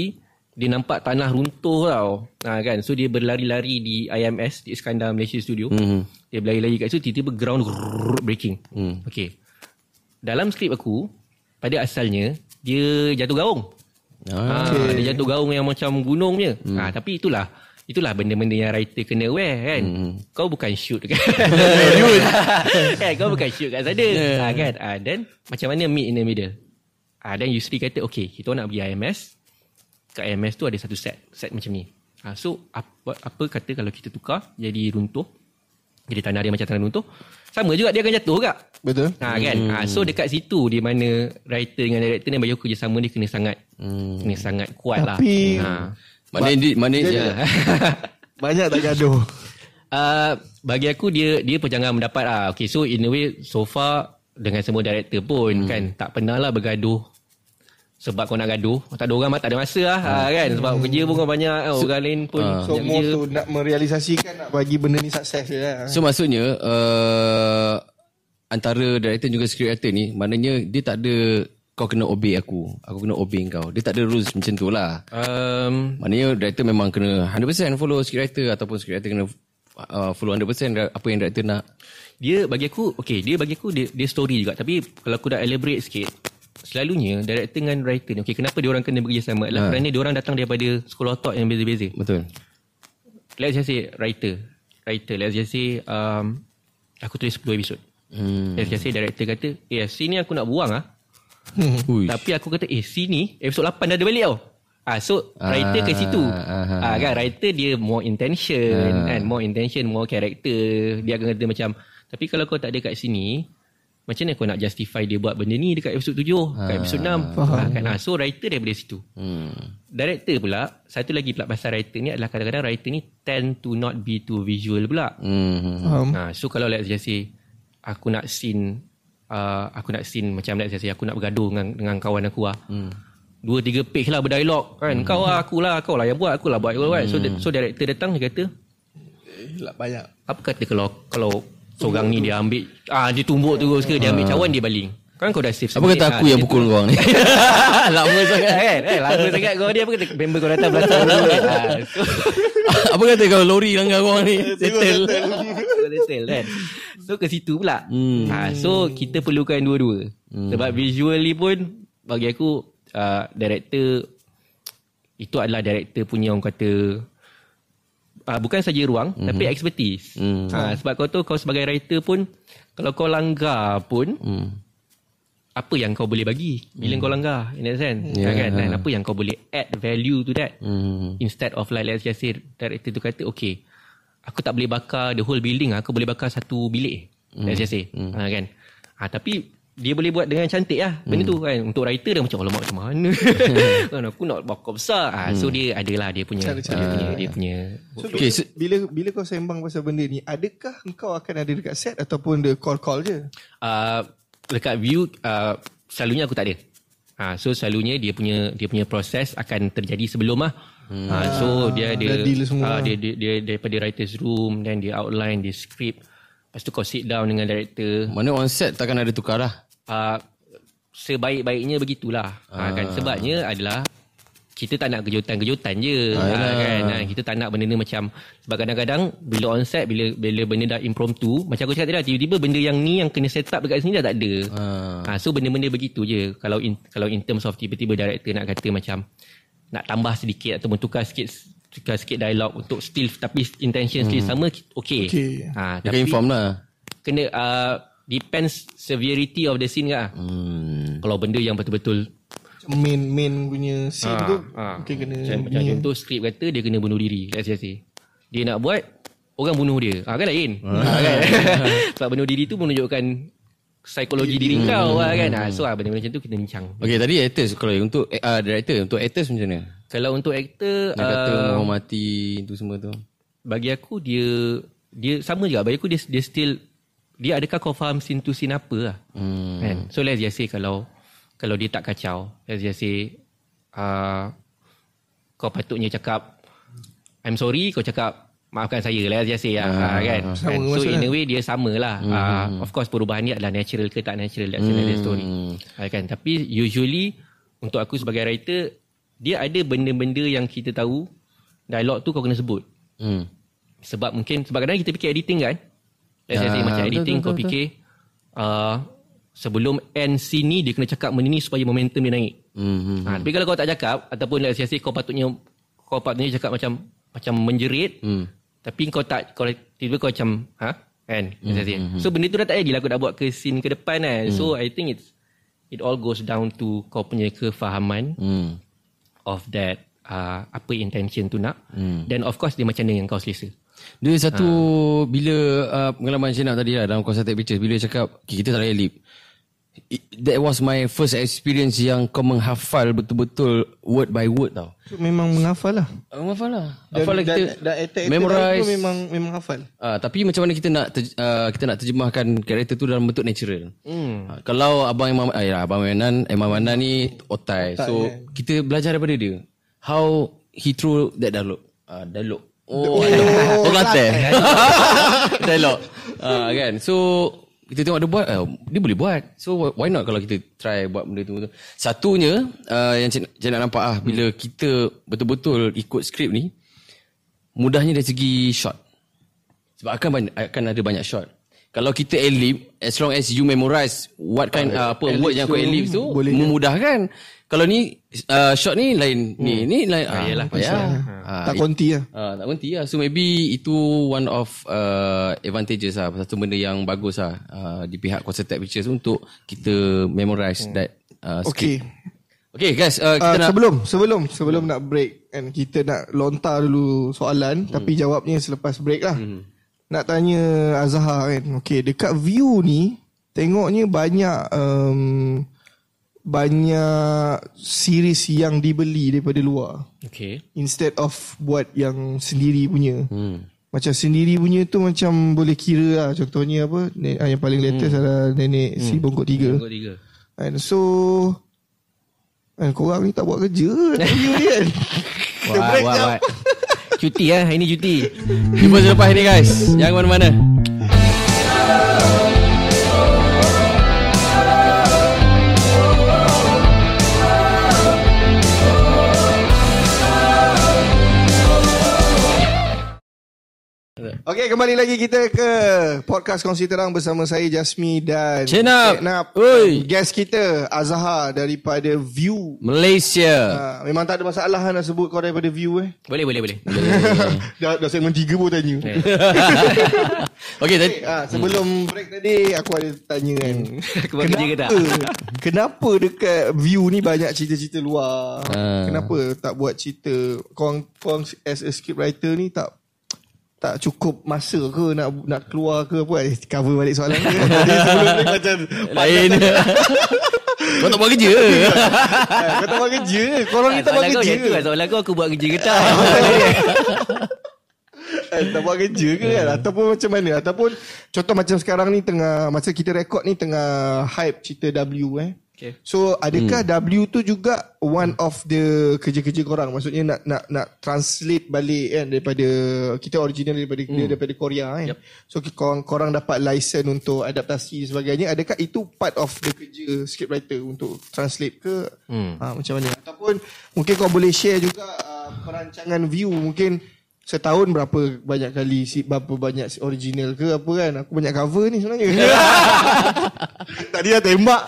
dia nampak tanah runtuh tau. Ha, kan. So dia berlari-lari di IMS di Iskandar Malaysia Studio. Hmm. Dia berlari-lari kat situ tiba-tiba ground breaking. Hmm. Okay. Dalam skrip aku pada asalnya dia jatuh gaung. Ah. Ha, dia jatuh gaung yang macam gunung punya. Hmm. Ha, tapi itulah itulah benda-benda yang writer kena aware kan. Hmm. Kau bukan shoot kan. kan kau bukan shoot kat sana. Yeah. Ha, kan. Ha, then macam mana meet in the middle. Ha, then Yusri kata okay kita nak pergi IMS. Kat IMS tu ada satu set set macam ni. Ha, so apa apa kata kalau kita tukar jadi runtuh. Jadi tanah dia macam tanah runtuh. Sama juga dia akan jatuh juga. Betul. Ha kan. Ha, so dekat situ di mana writer dengan director ni bagi aku kerjasama dia kena sangat hmm. kena sangat kuat lah. Tapi- Ha. Mana dia mana Dia- dia. Banyak tak gaduh. Uh, bagi aku dia dia pun jangan mendapat lah. Okay so in a way so far dengan semua director pun hmm. kan tak pernah lah bergaduh sebab kau nak gaduh tak ada orang tak ada masa lah hmm. kan sebab kerja pun kau banyak so, orang lain pun So banyak more to nak merealisasikan nak bagi benda ni sukses je lah. So maksudnya uh, antara director juga script writer ni maknanya dia tak ada kau kena obey aku. Aku kena obey kau. Dia tak ada rules macam tu lah. Um, Maknanya director memang kena 100% follow script writer ataupun script writer kena uh, follow 100% apa yang director nak. dia bagi aku okay dia bagi aku dia, dia story juga tapi kalau aku dah elaborate sikit selalunya director dengan writer ni, okay, kenapa dia orang kena bekerjasama adalah kerana dia orang datang daripada sekolah otak yang beza-beza. Betul. Let's just say writer. Writer, let's just say um, aku tulis 10 episod. Hmm. Let's just say director kata, eh sini aku nak buang ah. Tapi aku kata, eh sini episod 8 dah ada balik tau. Ah, so writer ke situ. Ah, Ah, kan writer dia more intention kan, more intention, more character. Dia akan kata macam, tapi kalau kau tak ada kat sini, macam mana kau nak justify dia buat benda ni dekat episod 7, kat episod 6. Ah, kan? Ah, so writer daripada situ. Hmm. Director pula, satu lagi pula pasal writer ni adalah kadang-kadang writer ni tend to not be too visual pula. Hmm. Faham. Ha, so kalau let's just say aku nak scene uh, aku nak scene macam let's just say aku nak bergaduh dengan dengan kawan aku ah. Hmm. Dua tiga page lah berdialog kan. Hmm. Kau lah aku lah kau lah yang buat aku lah buat kan. So Hmm. so director datang dia kata Eh, lah banyak. apa kata kalau kalau seorang ni dia ambil ah dia tumbuk terus ke dia ambil cawan dia baling. Kan kau dah save Apa kata aku yang pukul kau ni? Lama sangat. kan? Eh, lama sangat kau dia apa kata member kau datang belakang dulu kan. Ah, so, Apa kata kalau lori langgar kau ni? Settle. Settle kan So ke situ pula Hmm. ha, So kita perlukan dua-dua hmm. Sebab visually pun Bagi aku uh, Director Itu adalah director punya orang kata uh, Bukan saja ruang hmm. Tapi expertise Hmm. ha, Sebab kau tahu Kau sebagai writer pun Kalau kau langgar pun Hmm. Apa yang kau boleh bagi Bila kau langgar In that sense Yeah. kan? Dan apa yang kau boleh Add value to that Hmm. Instead of like let's just say director tu kata okay aku tak boleh bakar the whole building aku boleh bakar satu bilik let's just say ha, kan ha, tapi dia boleh buat dengan cantik lah. Benda tu kan. Untuk writer dia macam alamak macam mana? Kan aku nak bakar besar. Ha, so dia adalah dia punya dia Cara-cara. punya dia punya So, Okay, so- bila bila kau sembang pasal benda ni, adakah engkau akan ada dekat set ataupun the call-call je? uh, dekat view uh, selalunya aku tak ada. Ha, so selalunya dia punya dia punya proses akan terjadi sebelum lah. Hmm. Ha, so dia dia dah deal semua. ah, dia, dia dia daripada writers room then dia outline dia script. Lepas tu kau sit down dengan director. Mana on set takkan ada tukar lah. Uh, sebaik-baiknya begitulah ah. kan sebabnya adalah kita tak nak kejutan-kejutan je ah, kan ah, kita tak nak benda ni macam sebab kadang-kadang bila on set bila bila benda dah impromptu macam aku cakap tadi tiba-tiba benda yang ni yang kena set up dekat sini dah tak ada Ah. ah. so benda-benda begitu je kalau in, kalau in terms of tiba-tiba director nak kata macam nak tambah sedikit ataupun tukar sikit tukar sikit dialog untuk still tapi intention still sama okey Okey. ah Dia akan inform lah. kena uh, depends severity of the scene kan Hmm. kalau benda yang betul-betul Main main punya scene Ah, tu ah. mungkin kena macam, macam contoh skrip kata dia kena bunuh diri let's say dia nak buat orang bunuh dia ah, kan lain ah, kan? sebab bunuh diri tu menunjukkan psikologi diri kau lah, kan ah, so ah, benda-benda macam tu kita bincang Okay tadi actors kalau untuk uh, director untuk actors macam mana? kalau untuk Nak kata uh, menghormati tu semua tu. bagi aku dia dia sama juga bagi aku dia dia still dia adakah kau faham scene tu scene apa lah? Hmm. kan? So let's just say kalau kalau dia tak kacau let's just say uh, kau patutnya cakap I'm sorry kau cakap maafkan saya let's just say lah uh, kan, Sama kan? so maksudnya. in a way dia sama lah. Uh, of course perubahan ni adalah natural ke tak natural that's another story. Uh, kan? Tapi usually untuk aku sebagai writer dia ada benda-benda yang kita tahu dialog tu kau kena sebut. Hmm. sebab mungkin sebab kadang kita fikir editing kan Let's say macam betul, editing betul, kau betul. fikir uh, sebelum end scene ni dia kena cakap benda ni supaya momentum dia naik. Hmm. hmm. Ha, tapi kalau kau tak cakap ataupun let's say kau patutnya kau patutnya cakap macam macam menjerit Hmm. tapi kau tak kau tiba kau macam ha kan Hmm, let's say. so benda tu dah tak jadilah aku nak buat ke scene ke depan kan so I think it's it all goes down to kau punya kefahaman Hmm. of that uh, apa intention tu nak Hmm. then of course dia macam mana yang kau selesa Dia satu bila uh, pengalaman Shenab tadi lah dalam Take Pictures bila dia cakap okay, kita tak ada lip. It, that was my first experience yang kau menghafal betul-betul word by word tau. So, memang menghafal lah. Uh, menghafal lah. Dan, Hafal lah dan, kita dan actor memorize. tu memang memang hafal. Uh, tapi macam mana kita nak ter, uh, kita nak terjemahkan karakter tu dalam bentuk natural. hmm. Uh, kalau abang Imam uh, ya, abang Manan Imam Manan ni otai. So kita belajar daripada dia. How he throw that dialogue. Uh, dialogue. Oh. Oh, Kelantan. dialogue. Uh, kan. So kita tengok dia buat uh, dia boleh buat. So why not kalau kita try buat benda tu. Satunya uh, yang cik nak nampak ah bila kita betul-betul ikut skrip ni mudahnya dari segi shot. Sebab akan banyak, akan ada banyak shot. Kalau kita elip as long as you memorize what kind uh, apa word yang kau elip tu boleh memudahkan. Kalau ni uh, short ni lain ni ni lain ah, Payahlah, payah. Ah, Tak konti lah. Ah, tak berhenti lah. So maybe itu one of uh, advantages lah. Satu benda yang bagus lah uh, di pihak Concerted Pictures untuk kita memorize that uh, Okay. script. Okay guys, uh, kita Uh, nak... sebelum sebelum sebelum nak break kan kita nak lontar dulu soalan hmm. tapi jawabnya selepas break lah. Hmm. Nak tanya Azhar kan. Okay, dekat view ni tengoknya banyak um, banyak series yang dibeli daripada luar Okay. instead of buat yang sendiri punya. Hmm. Macam sendiri punya tu macam boleh kira lah. Contohnya apa? Ne- ah, yang paling latest hmm. adalah nenek hmm. si bongkok tiga. Tengok tiga. And so kan, korang ni tak buat kerja tak view ni kan. Wah, break wah, wah. Cuti lah. Hari ni cuti. Jumpa selepas ni guys. Jangan mana-mana. Okay kembali lagi kita ke podcast kongsi terang bersama saya Jasmi dan Chenap. Chenap. Oi. Guest kita Azhar daripada View. Malaysia. Uh, memang tak ada masalah nak sebut kau daripada View eh. Boleh, boleh, boleh. dah, dah segmen tiga pun tanya. Okay, tadi Ah, sebelum break tadi aku ada tanya kan. Aku buat kerja ke tak? Kenapa dekat view ni banyak cerita-cerita luar? Ah. Kenapa tak buat cerita kau kau as a script writer ni tak tak cukup masa ke nak nak keluar ke apa eh, cover balik soalan ni sebelum ni macam lain. Kau tak buat kerja. Ah, kau tak buat kerja korang ni tak buat Soalan kau kerja tu lah. Soalan kau aku buat kerja ke tak? Eh, tak buat kerja ke kan Ataupun macam mana Ataupun Contoh macam sekarang ni Tengah Masa kita rekod ni Tengah hype cerita W eh Okay. So adakah hmm. W tu juga One of the Kerja-kerja korang Maksudnya nak nak nak translate balik kan Daripada Kita original daripada hmm. Daripada Korea kan Yep. So korang, korang dapat license Untuk adaptasi dan sebagainya Adakah itu part of the kerja Script writer Untuk translate ke Hmm. ha, Macam mana Ataupun Mungkin kau boleh share juga uh, Perancangan view Mungkin Setahun berapa banyak kali si berapa banyak si original ke apa kan aku banyak cover ni sebenarnya tadi dah tembak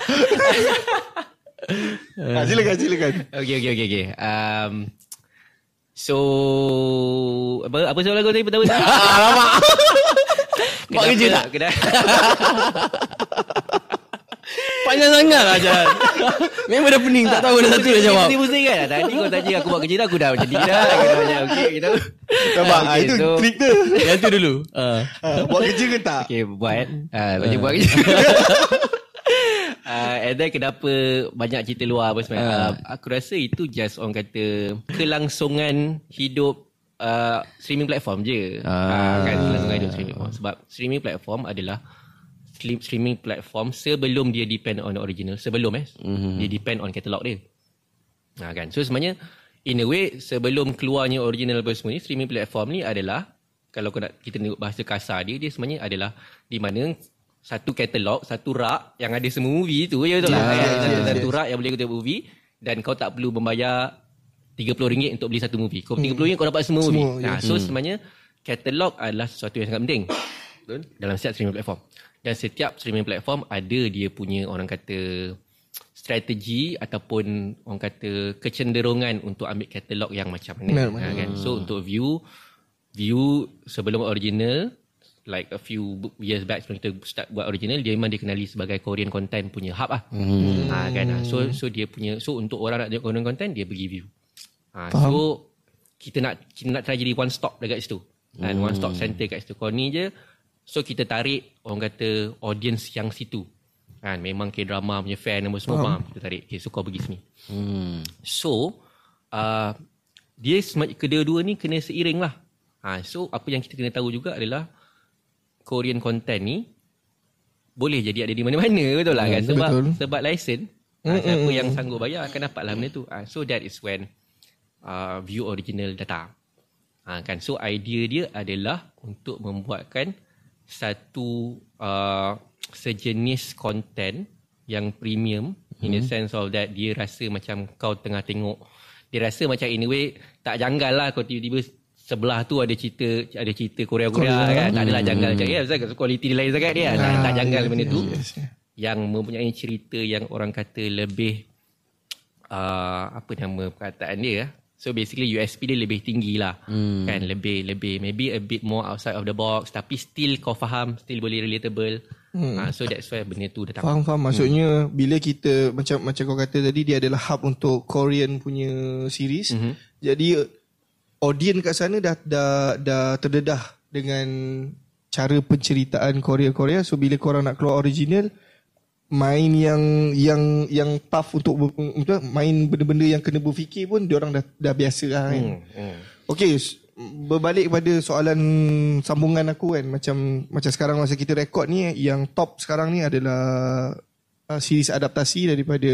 ha, silakan silakan Okay, okay, okay, okay. Um, so, apa, apa soalan kau tadi pertama tadi? Alamak. Buat Kenapa kerja tak? Kenapa? Panjang sangat lah Jan. Memang dah pening. Tak tahu dah satu dah jawab. Pusing-pusing kan? Tadi kau tanya aku buat kerja dah, aku dah macam ni dah. Aku dah macam, okay, kita. nampak okay, Okay, itu so- trik dia Yang tu dulu. Uh. ha, buat kerja ke tak Okay, buat. Ah, uh, buat kerja. Uh, and then kenapa banyak cerita luar apa sebenarnya. Uh. aku rasa itu just orang kata kelangsungan hidup uh, streaming platform je. Ah. Uh, kan kelangsungan hidup streaming platform. Sebab streaming platform adalah streaming platform sebelum dia depend on the original. Sebelum eh. Mm-hmm. Dia depend on katalog dia. Ha, kan? So sebenarnya in a way sebelum keluarnya original apa semua ni streaming platform ni adalah kalau kau nak kita tengok bahasa kasar dia dia sebenarnya adalah di mana satu katalog, satu rak yang ada semua movie tu ya betul lah. Yes, Kan? yes, Satu, satu rak yang boleh kau tengok movie dan kau tak perlu membayar RM30 untuk beli satu movie. Kau RM30 kau dapat semua, movie. Semua, Nah, so sebenarnya katalog adalah sesuatu yang sangat penting dalam setiap streaming platform. Dan setiap streaming platform ada dia punya orang kata strategi ataupun orang kata kecenderungan untuk ambil katalog yang macam mana. Ha, kan? So untuk view view sebelum original like a few years back sebelum kita start buat original dia memang dikenali sebagai Korean content punya hub lah. Hmm. Ha, kan? Ha, So so dia punya so untuk orang nak tengok Korean content dia pergi view. Ha, so kita nak kita nak try jadi one stop dekat situ. Dan one stop center kat situ. Kalau ni je so kita tarik orang kata audience yang situ. Kan memang K-drama punya fan apa semua faham. Kita tarik. Okay, so kau pergi sini. Hmm. So uh, dia kedua-dua ni kena seiring lah. Ha, so apa yang kita kena tahu juga adalah Korean content ni boleh jadi ada di mana-mana betul lah kan sebab betul. sebab license ha, siapa yang sanggup bayar akan dapat lah benda tu. Ha, so that is when uh, view original datang. Ha, kan so idea dia adalah untuk membuatkan satu uh, sejenis content yang premium hmm. in the sense of that dia rasa macam kau tengah tengok dia rasa macam in a way tak janggal lah kau tiba-tiba sebelah tu ada cerita ada cerita Korea-Korea kan. Tak adalah janggal macam ya, pasal kualiti dia lain sangat dia. Tak, tak janggal benda tu. Yes, yes. Yang mempunyai cerita yang orang kata lebih uh, apa nama perkataan dia ah. So basically USP dia lebih tinggi lah hmm. Kan lebih lebih Maybe a bit more outside of the box Tapi still kau faham Still boleh relatable hmm. uh, So that's why benda tu datang Faham faham maksudnya hmm. bila kita macam macam kau kata tadi dia adalah hub untuk Korean punya series. Mhm. Jadi audience kat sana dah dah dah terdedah dengan cara penceritaan Korea-Korea. So bila korang nak keluar original main yang yang yang tough untuk main benda-benda yang kena berfikir pun dia orang dah dah biasa lah kan. hmm. Hmm. Okey, berbalik pada soalan sambungan aku kan macam macam sekarang masa kita rekod ni yang top sekarang ni adalah uh, series adaptasi daripada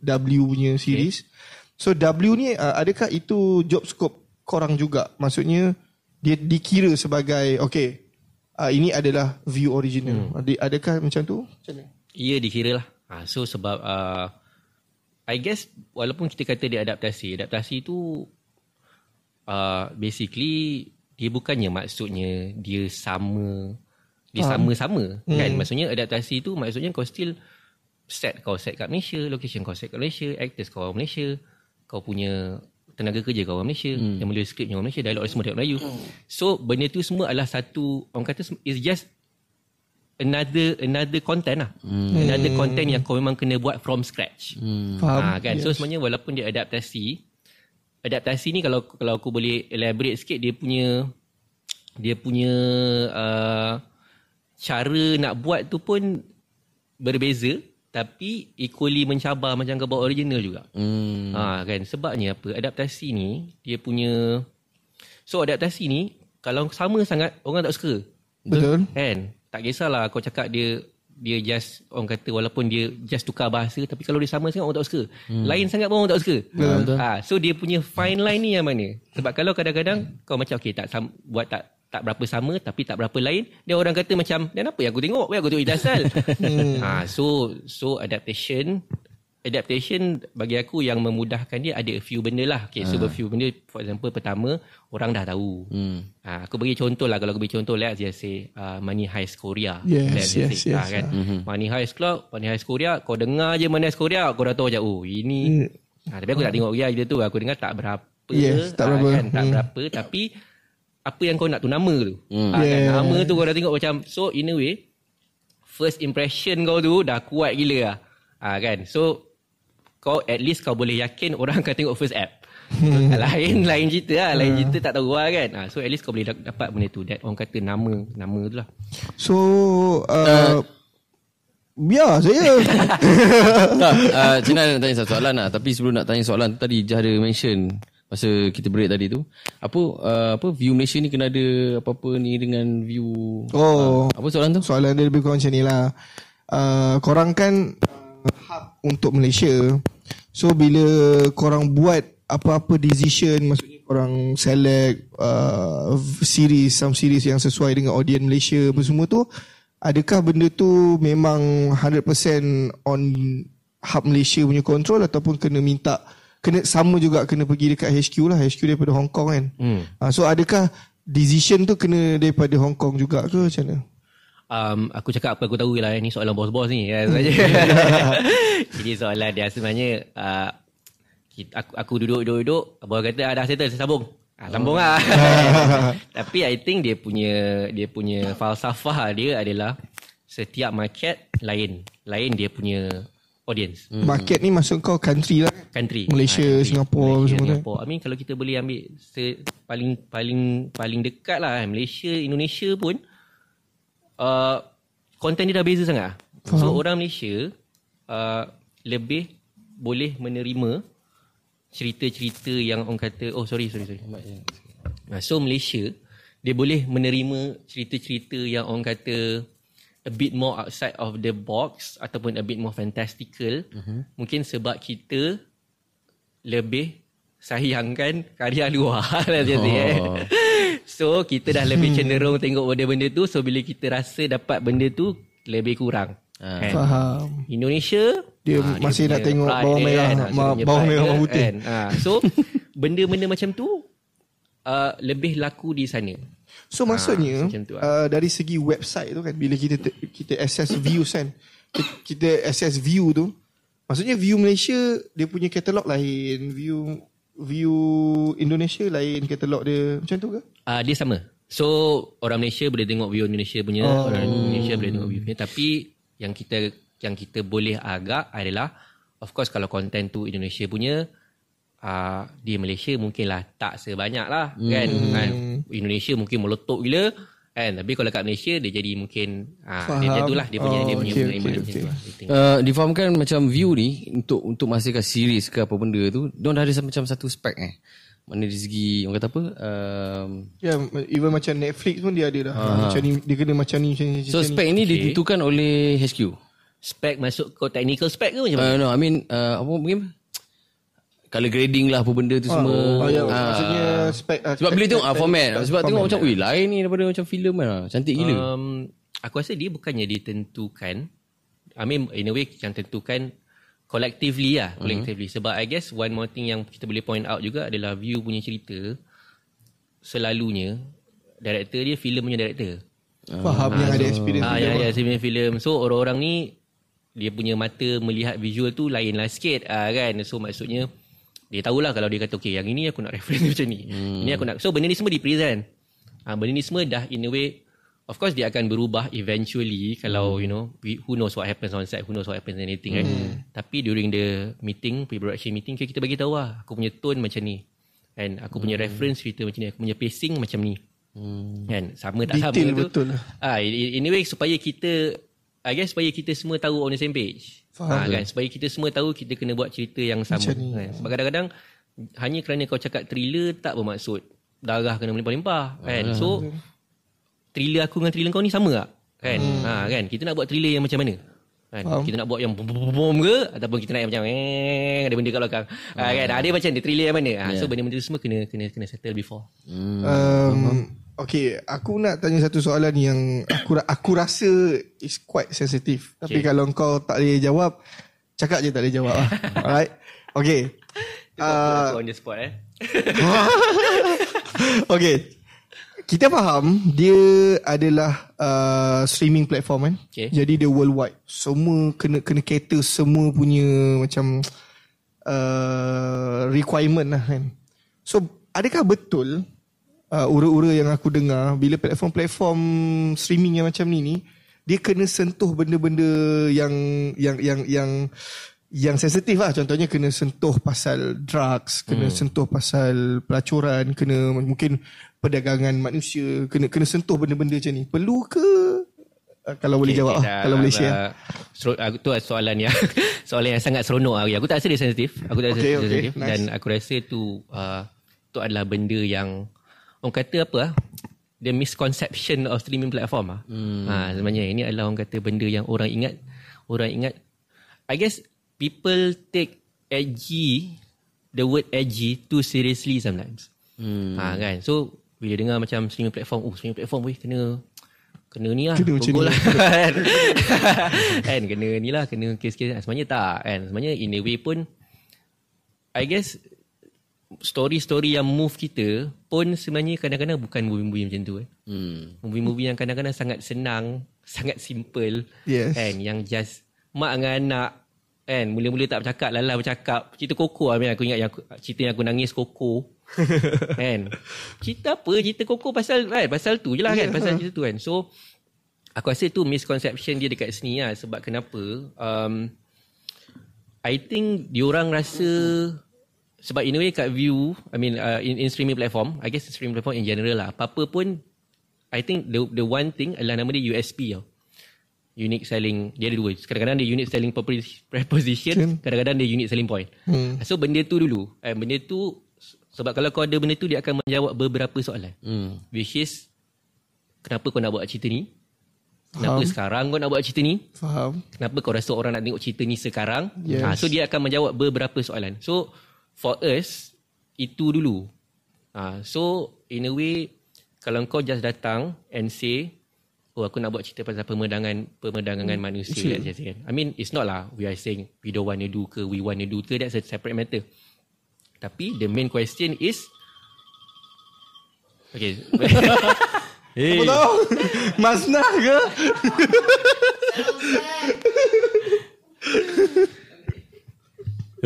W punya series. So W ni uh, adakah itu job scope korang juga? Maksudnya dia dikira sebagai okey uh, ini adalah view original. Hmm. Adakah macam tu? Macam mana? Ia dikira lah. Ha, So sebab uh, I guess Walaupun kita kata dia adaptasi Adaptasi tu uh, Basically Dia bukannya maksudnya Dia sama Dia sama-sama hmm. kan Maksudnya adaptasi tu Maksudnya kau still Set kau set kat Malaysia Location kau set kat Malaysia Actors kau orang Malaysia Kau punya Tenaga kerja kau orang Malaysia hmm. Yang menulis skrip orang Malaysia Dialog semua dialog Melayu. So benda tu semua adalah satu Orang kata It's just another another content lah. Hmm. Another content yang kau memang kena buat from scratch. Hmm. Faham? Ha, kan? So sebenarnya walaupun dia adaptasi, adaptasi ni kalau kalau aku boleh elaborate sikit dia punya dia punya uh, cara nak buat tu pun berbeza tapi equally mencabar macam kau buat original juga. Hmm. Ha kan sebabnya apa adaptasi ni dia punya so adaptasi ni kalau sama sangat orang tak suka. Betul. Kan? Tak kisahlah kau cakap dia dia just orang kata walaupun dia just tukar bahasa tapi kalau dia sama sangat orang tak suka. Hmm. Lain sangat pun orang tak suka. Betul. Ha, so dia punya fine line ni yang mana? Sebab kalau kadang-kadang kau macam okey tak buat tak tak berapa sama tapi tak berapa lain dia orang kata macam dan apa yang aku tengok Weh aku tengok itu asal ha, so so adaptation adaptation bagi aku yang memudahkan dia ada a few benda lah okay, so a few benda for example pertama orang dah tahu Hmm. ha, aku bagi contoh lah kalau aku bagi contoh let's just say uh, Money Heist Korea Yes, let's yes, say, yes, ha, kan? Money Heist Club Money Heist Korea kau dengar je Money Heist Korea kau dah tahu macam oh ini ha, tapi aku tak tengok dia cerita tu aku dengar tak berapa Yes, tak ah, berapa. kan, tak Hmm. berapa tapi apa yang kau nak tu nama tu Hmm. ha, kan? Yeah. nama tu kau dah tengok macam so in a way first impression kau tu dah kuat gila lah ha, kan so kau at least kau boleh yakin orang akan tengok first app. Lain lain cerita lah lain cerita tak tahu lah kan. Ha, so at least kau boleh dap- dapat benda tu. That orang kata nama nama tu lah. So uh, Ya saya. Tak, uh, Cina nak tanya satu soalan lah. Tapi sebelum nak tanya soalan tu tadi Jah ada mention masa kita break tadi tu. Apa uh, apa view Malaysia ni kena ada apa-apa ni dengan view Oh. apa soalan tu? Soalan dia lebih kurang macam ni lah. Uh, Korang kan uh, Hub untuk Malaysia So bila korang buat Apa-apa decision Maksudnya korang select uh, Series Some series yang sesuai dengan audience Malaysia Apa semua tu Adakah benda tu Memang 100% On Hub Malaysia punya control Ataupun kena minta Kena sama juga Kena pergi dekat HQ lah HQ daripada Hong Kong kan hmm. uh, So adakah Decision tu kena daripada Hong Kong juga ke macam mana? Um, aku cakap apa aku tahu lah eh. ni soalan bos-bos ni kan saja. Jadi soalan dia sebenarnya uh, aku, aku duduk-duduk bos kata ah, dah settle saya sambung. Ah, sambung lah. Tapi I think dia punya dia punya falsafah dia adalah setiap market lain. Lain dia punya audience. Hmm. Market ni maksud kau country lah Country. Malaysia, Ah, country. Singapura, Malaysia, semua tu. Singapura. I mean kalau kita boleh ambil se, paling paling paling dekat lah kan. Malaysia, Indonesia pun uh, konten dia dah beza sangat. So orang Malaysia uh, lebih boleh menerima cerita-cerita yang orang kata oh sorry sorry sorry. Nah, so Malaysia dia boleh menerima cerita-cerita yang orang kata a bit more outside of the box ataupun a bit more fantastical uh-huh. mungkin sebab kita lebih sayangkan karya luar lah oh. eh. So kita dah lebih cenderung tengok benda-benda tu so bila kita rasa dapat benda tu lebih kurang kan? Faham Indonesia Dia ah, masih nak punya tengok pride bawang dia merah, Ah, ma- dia bawang merah dia, putih. kan? Ah, so benda-benda macam tu uh, lebih laku di sana. So maksudnya macam tu lah. uh, dari segi website tu kan bila kita te- kita access views kan kita, kita access view tu maksudnya view Malaysia dia punya katalog lain view view Indonesia lain katalog dia macam tu ke? Uh, dia sama. So orang Malaysia boleh tengok view Indonesia punya, oh. orang Indonesia boleh tengok view punya. Tapi yang kita yang kita boleh agak adalah of course kalau content tu Indonesia punya uh, di Malaysia mungkinlah tak sebanyak lah hmm. kan. kan. Indonesia mungkin meletup gila kan. Tapi kalau kat Malaysia dia jadi mungkin uh, dia itulah dia punya Oh, dia punya okay, okay, macam okay. Uh, difahamkan macam view ni untuk untuk menghasilkan series ke apa benda tu, dia dah ada macam satu spek eh. Mana dari segi orang kata apa? Um, Ya yeah, even macam Netflix pun dia ada dah. Macam ni dia kena macam ni macam ni. so macam spek ni ditentukan oleh HQ. Spec masuk ke technical spec ke macam mana? Uh, no, I mean uh, apa mungkin color grading lah apa benda tu ni. semua. Oh, ya, Ah. maksudnya spek ah, Sebab bila tengok ah, format Sebab tengok macam Wih lain ni daripada macam filem lah Cantik gila Um, aku rasa dia bukannya ditentukan. I mean in a way yang tentukan collectively lah. Collectively. Sebab I guess one more thing yang kita boleh point out juga adalah view punya cerita selalunya director dia filem punya director. faham yang ada experience. Ah, dia. ya, ya, sebenarnya filem. So orang-orang ni dia punya mata melihat visual tu lain lah sikit ah, kan. So maksudnya dia tahulah kalau dia kata okay yang ini aku nak reference macam ni. Hmm. Ini aku nak. So benda ni semua di present. Ah, benda ni semua dah in a way of course dia akan berubah eventually kalau you know we, who knows what happens on set, who knows what happens anything kan. Tapi during the meeting, pre-production meeting kita bagi tahu lah aku punya tone macam ni. And aku punya reference cerita macam ni, aku punya pacing macam ni. Hmm. Kan sama tak Detail sama tu. betul lah. Ah, in in a way supaya kita I guess supaya kita semua tahu on the same page. Faham. Ah, kan supaya kita semua tahu kita kena buat cerita yang sama Macam ni. kan. Sebab kadang-kadang hanya kerana kau cakap thriller tak bermaksud darah kena melimpah-limpah kan. So thriller aku dengan thriller kau ni sama tak? Kan? Ha kan kita nak buat thriller yang macam mana? Kan? Faham. Kita nak buat yang bom bom bom ke ataupun kita nak yang macam eh ada benda kat belakang. Ha, kan? Ada macam dia thriller yang mana? Ha, so benda-benda tu semua kena kena kena settle before. Um, okay, aku nak tanya satu soalan yang aku aku rasa is quite sensitive. Tapi Okay. kalau kau tak boleh jawab, cakap je tak boleh jawab lah. Alright. Okay. Uh, Uh, on the spot eh. okay. Kita faham dia adalah uh, streaming platform kan. Okay. Jadi dia worldwide. Semua kena kena cater semua punya macam uh, requirement lah kan. So adakah betul uh, ura-ura yang aku dengar bila platform-platform streaming yang macam ni ni dia kena sentuh benda-benda yang yang yang yang yang sensitif lah contohnya kena sentuh pasal drugs kena hmm. sentuh pasal pelacuran kena mungkin perdagangan manusia kena kena sentuh benda-benda macam ni perlu ke uh, kalau boleh jawab okay, lah, kalau boleh share uh, aku tu soalan yang soalan yang sangat seronok aku. Aku tak rasa dia sensitif. Aku tak rasa Okay, dia okay, sensitif nice. dan aku rasa tu uh, tu adalah benda yang orang kata apa ah? The misconception of streaming platform ah. Hmm. Ha, sebenarnya ini adalah orang kata benda yang orang ingat orang ingat I guess people take edgy the word edgy too seriously sometimes. Hmm. Ha, kan. So bila dengar macam streaming platform, oh streaming platform weh kena kena ni lah. Kena macam ni. lah. kan kena ni lah, kena kes-kes. Sebenarnya tak kan. Sebenarnya in a way pun I guess story-story yang move kita pun sebenarnya kadang-kadang bukan movie-movie macam tu kan. hmm. Movie-movie yang kadang-kadang sangat senang, sangat simple Yes. kan yang just mak dengan anak kan. Mula-mula tak bercakap lala bercakap. Cerita koko lah aku ingat yang aku, cerita yang aku nangis koko. Kan. Cerita apa? Cerita koko pasal kan pasal tu je lah kan pasal cerita tu kan. So aku rasa tu misconception dia dekat sini lah sebab kenapa um, I think diorang rasa sebab in a way kat view I mean uh, in, in streaming platform I guess streaming platform in general lah apa-apa pun I think the the one thing adalah nama dia USP tau unique selling dia ada dua kadang-kadang dia unique selling propos- preposition kadang-kadang dia unique selling point Hmm. so benda tu dulu eh, benda tu sebab kalau kau ada benda tu dia akan menjawab beberapa soalan Hmm. which is kenapa kau nak buat cerita ni kenapa Faham. sekarang kau nak buat cerita ni Faham. kenapa kau rasa orang nak tengok cerita ni sekarang Yes. ha, so dia akan menjawab beberapa soalan so for us itu dulu ha, so in a way kalau kau just datang and say oh aku nak buat cerita pasal pemandangan pemandangan manusia let's just say kan. I mean it's not lah we are saying we don't want to do ke we want to do ke that's a separate matter tapi the main question is Okay. Hey. Apa tahu? Masnah ke?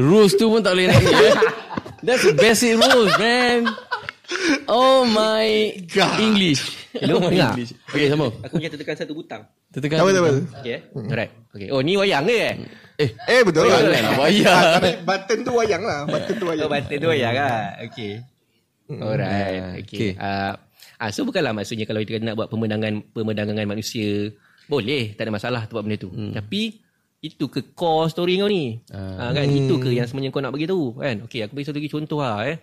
Rules tu pun tak boleh naik eh. That's the basic rules man Oh my God. English Hello, Oh my dengar? English Okay sama Aku macam tertekan satu butang. Tertekan Tak apa, tak apa. Okay. eh? Alright. Okay. Oh, ni wayang ke? eh? Eh Eh betul lah. lah, bayar. Ah, Tapi button tu wayang lah. Button tu Oh, wayang. button tu wayang lah. Okay. Alright. Ah, Okay. okay. Uh, ah, so bukanlah maksudnya kalau kita nak buat pemandangan pemandangan manusia, boleh, tak ada masalah tu buat benda tu. Hmm. Tapi itu ke core story kau ni? Ah. kan itu ke yang sebenarnya kau nak bagi tahu kan? Okay, aku bagi satu lagi contoh lah eh.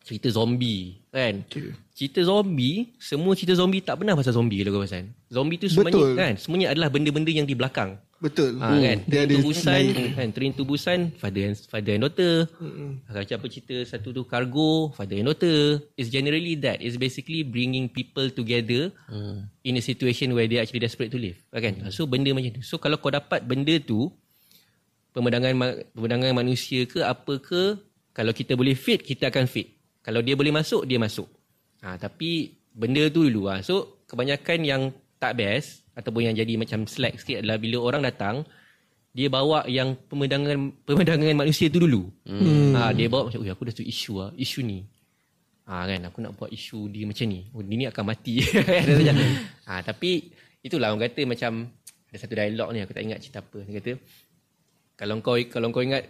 Cerita zombie kan. Okay. Cerita zombie, semua cerita zombie tak pernah pasal zombie kalau kau perasan. Zombie tu sebenarnya Betul. kan, semuanya adalah benda-benda yang di belakang. Betul. Ha, kan? Dia Train ada to Busan kan? Train to Busan Father and, father and daughter. Mm Macam apa cerita Satu tu cargo Father and daughter. It's generally that. It's basically bringing people together Hmm. In a situation Where they actually desperate to live. Kan? So benda macam tu. So kalau kau dapat benda tu Pemandangan ma- Pemandangan manusia ke Apa ke Kalau kita boleh fit Kita akan fit. Kalau dia boleh masuk Dia masuk. Ha, Tapi Benda tu dulu. Ha. So kebanyakan yang Tak best Ataupun yang jadi macam slack sikit Adalah bila orang datang dia bawa yang pemandangan pemandangan manusia tu dulu. Hmm. Ha, dia bawa macam, "Oi, aku dah tu isu ah, isu ni." Ha, kan aku nak buat isu dia macam ni. Oh, dia ni akan mati. Ha, tapi itulah orang kata macam ada satu dialog ni aku tak ingat cerita apa. Dia kata kalau kau kalau kau ingat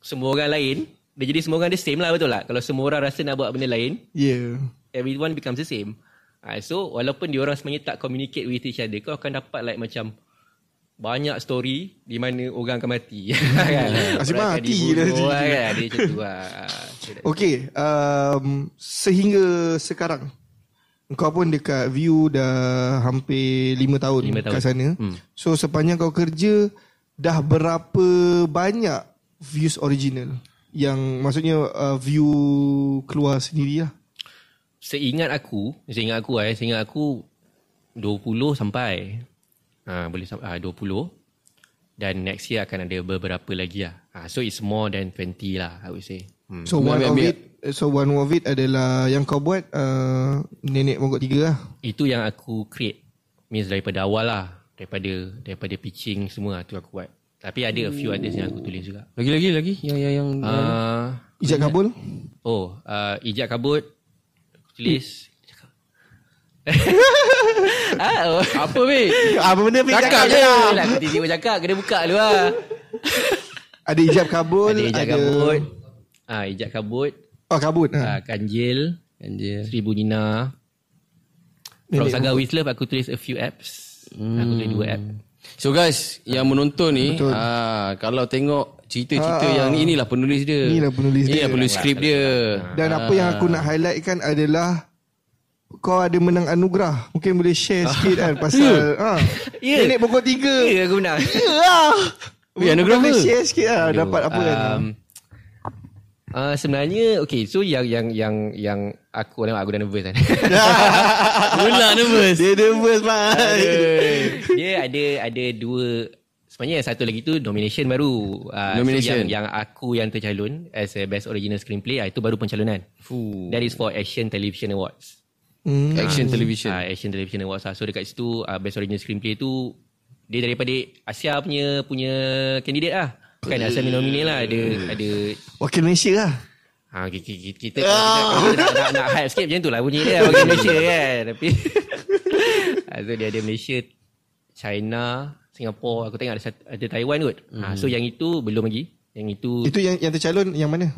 semua orang lain, dia jadi semua orang the same lah betul tak? Kalau semua orang rasa nak buat benda lain, Yeah. everyone becomes the same. Ha, so walaupun dia orang sebenarnya tak communicate with each other, kau akan dapat like macam banyak story di mana orang akan mati. kan? Asyik Orang akan mati cerita. kan? Dia macam tu lah. So, that- Okay, um, sehingga sekarang kau pun dekat view dah hampir 5 tahun, Lima tahun. kat sana. Hmm. So sepanjang kau kerja dah berapa banyak views original yang maksudnya uh, view keluar sendiri lah. Seingat aku, seingat aku eh, seingat aku 20 sampai. Ha, boleh sampai ah, 20. Dan next year akan ada beberapa lagi lah. Ha, so it's more than 20 lah, I would say. Hmm. So one Ambil- of it so one of it adalah yang kau buat uh, nenek mogok tiga lah. Itu yang aku create. Means daripada awal lah. Daripada daripada pitching semua tu aku buat. Tapi ada a few others yang aku tulis juga. Lagi-lagi lagi Yang yang yang Uh, Ijat Kabul. oh, uh, ijat kabut. Ah, oh. Apa weh Apa benda Fik Cakap cakap je. lah. Aku tiba-tiba cakap. Kena buka dulu lah. Ada ijab kabul, Ada ijat kabut. Ah, ijat kabut. Oh kabut. Ha. Ah, kanjil. Anjir Seribu Nina. From Saga With Love aku tulis a few apps. Hmm. Aku tulis dua app. So guys Yang menonton ni ah, Kalau tengok Cerita-cerita yang ni Inilah penulis dia Inilah penulis dia. Inilah penulis skrip dia Dan apa yang aku nak highlightkan adalah kau ada menang anugerah. Mungkin boleh share sikit kan pasal ha. Ya. Nenek pokok tiga. Ya, aku menang. Ya lah. Weh, anugerah Boleh apa? share sikit lah dapat apa kan. Uh, sebenarnya okay so yang yang yang yang aku nampak aku dah nervous kan. Pula nervous Dia nervous bang. dia ada ada dua sebenarnya yang satu lagi tu nomination baru. Uh, Nomination. So yang, yang aku yang tercalon as a best original screenplay uh, itu baru pencalonan. Fuh. That is for Asian Television Awards. Hmm. Action television Ah, Asian Television Awards lah. So dekat situ uh, Best Original Screenplay tu Dia daripada Asia punya punya candidate lah Bukan Asia punya nominate lah Ada ada Wakil Malaysia lah. ha, kita, kita, kita, kita, kita nak, nak, nak hype sikit macam tu lah. Bunyi dia Bagi Malaysia kan. Tapi Ah, So dia ada Malaysia China Singapore. Aku tengok ada, ada Taiwan kot. Ha, So yang itu belum lagi. Yang itu Itu yang yang tercalon yang mana?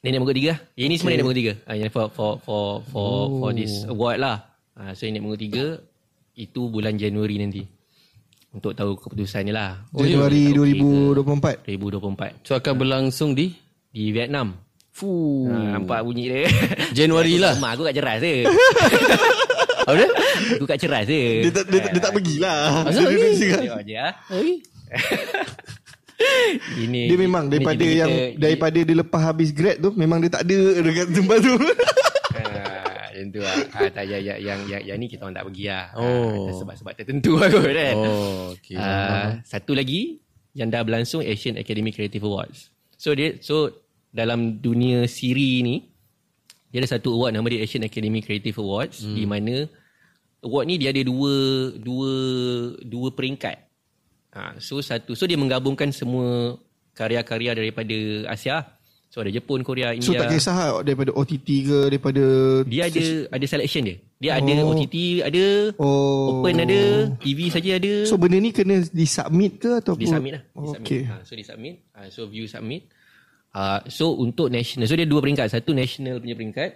Nenek Mogok Tiga. Yang ini semua Nenek Mogok Tiga. Ah, Yang for for for for, Oh. for this award lah. Ah, So Nenek Mogok Tiga Itu bulan Januari nanti Untuk tahu keputusan ni lah Januari Okay ke 2024. 2024 So akan berlangsung di Di Vietnam Fuh ah, Nampak bunyi dia Januari lah Mak aku kat ceras je Apa dia? Aku kat ceras je Dia tak dia, dia tak pergilah. Asal Dia pergi? duduk sini. Tengok je ah. Ini Dia memang ini daripada kita- yang kita- daripada dia lepas habis grad tu memang dia tak ada dekat tempat tu. Yang tu lah. Ah, tak, yang, yang, yang, yang, yang ni kita orang tak pergi lah. Oh. Ah, ada sebab-sebab tertentu lah kot kan. Oh okay Ah, satu lagi yang dah berlangsung Asian Academy Creative Awards. So dia so dalam dunia siri ni dia ada satu award nama dia Asian Academy Creative Awards hmm. di mana award ni dia ada dua dua dua peringkat. Ha, so satu so dia menggabungkan semua karya-karya daripada Asia. So ada Jepun, Korea, India. So tak kisah lah daripada OTT ke daripada dia ada ada selection dia. Dia ada Oh. OTT, ada Oh. Open ada, TV saja ada. So benda ni kena disubmit ke ataupun Di submit lah. Oh, submit. okay. Ha, so di submit. Ha, so view submit. Ha, so untuk national. So dia dua peringkat. Satu national punya peringkat.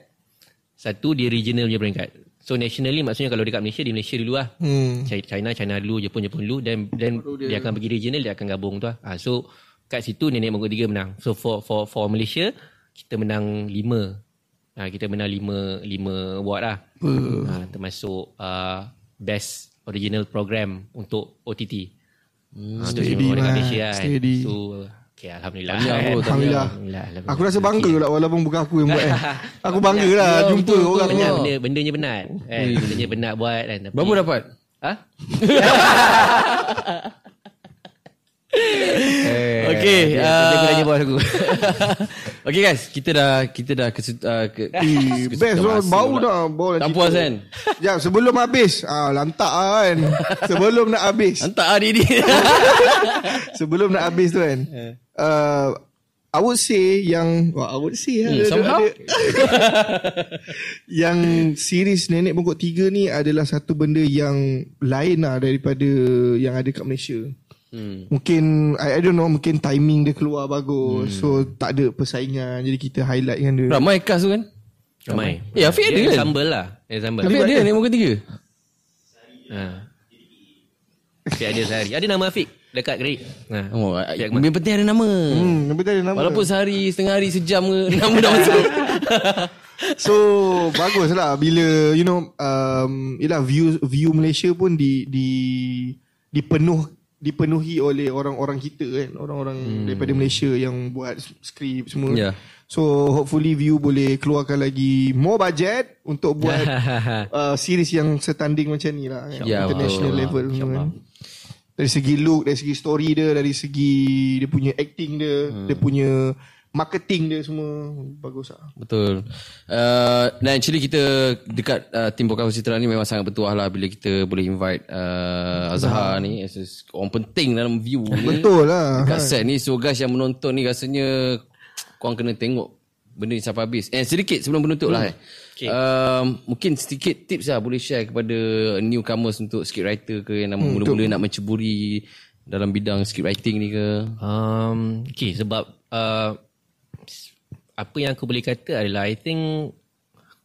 Satu dia regional punya peringkat. So nationally maksudnya kalau dekat Malaysia, di Malaysia dulu lah. Hmm. Chi- China, China dulu, Jepun, Jepun dulu. Dan then dia, akan pergi regional, dia akan gabung tu lah. Ha, so kat situ nenek moga tiga menang. So for for for Malaysia, kita menang lima. Ha, kita menang lima lima award lah. Ha, termasuk uh, best original program untuk OTT. Hmm, untuk steady, semua orang dekat man. Malaysia kan. Steady. So, okay, Alhamdulillah. Tahniah, kan. tahniah. Alhamdulillah. Alhamdulillah, Alhamdulillah. Aku rasa bangga lah walaupun bukan aku yang buat kan. Aku bangga lah Ya, jumpa betul, betul. orang Benda, tu. benda, bendanya benar. Eh, bendanya benar buat kan. Tapi, Berapa dapat? Ha? Okay. Dia, ah, dia aku tanya bos aku. okay guys, kita dah kita dah ke, uh, ke Eh, best lah bau dah bau Tak puas kan? Jap sebelum habis ah lantak lah kan. Sebelum nak habis. Hantar hari ni. sebelum nak habis tu kan. Uh, I would say yang wah, I would say Hmm, ada- somehow. ada- yang series Nenek Bongkok 3 ni adalah satu benda yang lain lah daripada yang ada kat Malaysia. Hmm. Mungkin I, I don't know mungkin timing dia keluar bagus. Hmm. So tak ada persaingan jadi kita highlight dengan dia. Ramai cast tu kan? Ramai. Eh, Afiq ada kan? Sambal lah. Dia sambal. Tapi ada ni muka tiga. Ha. Afiq ada sehari. Ada nama Afiq dekat Gerik. Ha. Oh, Afiq yang penting ada nama. Hmm, tapi tak ada nama. Walaupun sehari, setengah hari, sejam ke, nama dah masuk. So bagus lah bila you know um, yelah view view Malaysia pun di di dipenuh dipenuhi oleh orang-orang kita kan orang-orang hmm. daripada Malaysia yang buat skrip semua. Ya. So hopefully view boleh keluarkan lagi more budget untuk buat uh, series yang setanding macam ni lah kan? Ya, international betul. level kan. Dari segi look, dari segi story dia, dari segi dia punya acting dia, hmm. dia punya marketing dia semua bagus lah. Betul. Uh, dan actually kita dekat uh, tim Pokal Citra ni memang sangat bertuah lah bila kita boleh invite uh, Azhar ni as orang penting dalam view ni. Betul lah. Dekat set ni so guys yang menonton ni rasanya korang kena tengok benda ni sampai habis. Eh sedikit sebelum penutup lah eh. Okay. Um, mungkin sedikit tips lah boleh share kepada newcomers untuk script writer ke yang nak mula-mula nak menceburi dalam bidang script writing ni ke. Um, okay, sebab uh, apa yang aku boleh kata adalah I think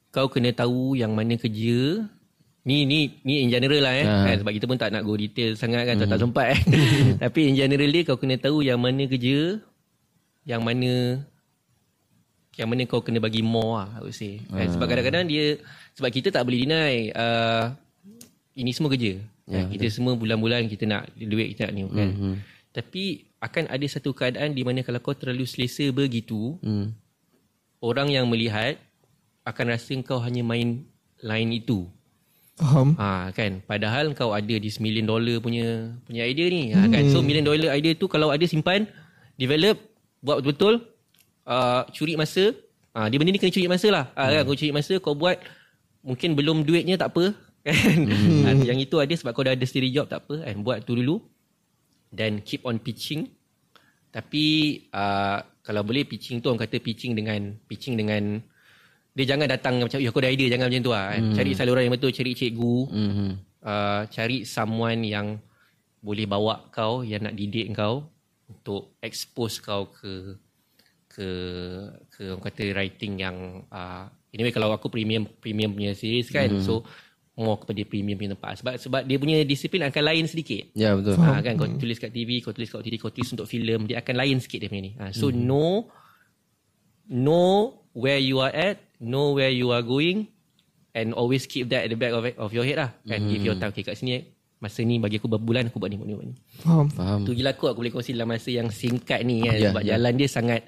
kau kena tahu yang mana kerja ni ni ni in general lah eh Ha. kan? sebab kita pun tak nak go detail sangat kan tak, tak sempat eh. tapi in general dia kau kena tahu yang mana kerja yang mana yang mana kau kena bagi more lah I would say kan? sebab kadang-kadang dia sebab kita tak boleh deny uh, ini semua kerja kan? kita semua bulan-bulan kita nak duit kita nak ni kan tapi akan ada satu keadaan di mana kalau kau terlalu selesa begitu Hmm. Orang yang melihat akan rasa kau hanya main line itu. Faham. Ha kan? Padahal kau ada this million dollar punya punya idea ni. Ha, kan? So million dollar idea tu kalau ada simpan develop buat betul-betul uh, curi masa ha, dia benda ni kena curi masa lah. Ha, kan? Kau curi masa kau buat mungkin belum duitnya tak apa kan? Ha, yang itu ada sebab kau dah ada steady job tak apa kan? Buat tu dulu dan keep on pitching tapi uh, kalau boleh pitching tu orang kata pitching dengan pitching dengan dia jangan datang macam ya aku ada idea jangan macam tu lah kan. Cari saluran yang betul, cari cikgu. Mhm. Uh, cari someone yang boleh bawa kau yang nak didik kau untuk expose kau ke ke ke orang kata writing yang uh, anyway kalau aku premium premium punya series kan so more kepada premium punya tempat sebab sebab dia punya disiplin akan lain sedikit Ya betul. Ha, kan kau tulis kat TV, kau tulis kat OTT, kau tulis untuk filem, dia akan lain sikit dia punya ni. Ha, so Hmm. know know where you are at, know where you are going and always keep that at the back of of your head lah. Kan give Hmm. your time okay, kat sini masa ni bagi aku berapa bulan aku buat ni buat ni buat ni. Faham. Faham. Tu gila aku aku boleh kongsi dalam masa yang singkat ni kan Ya, sebab ya. jalan dia sangat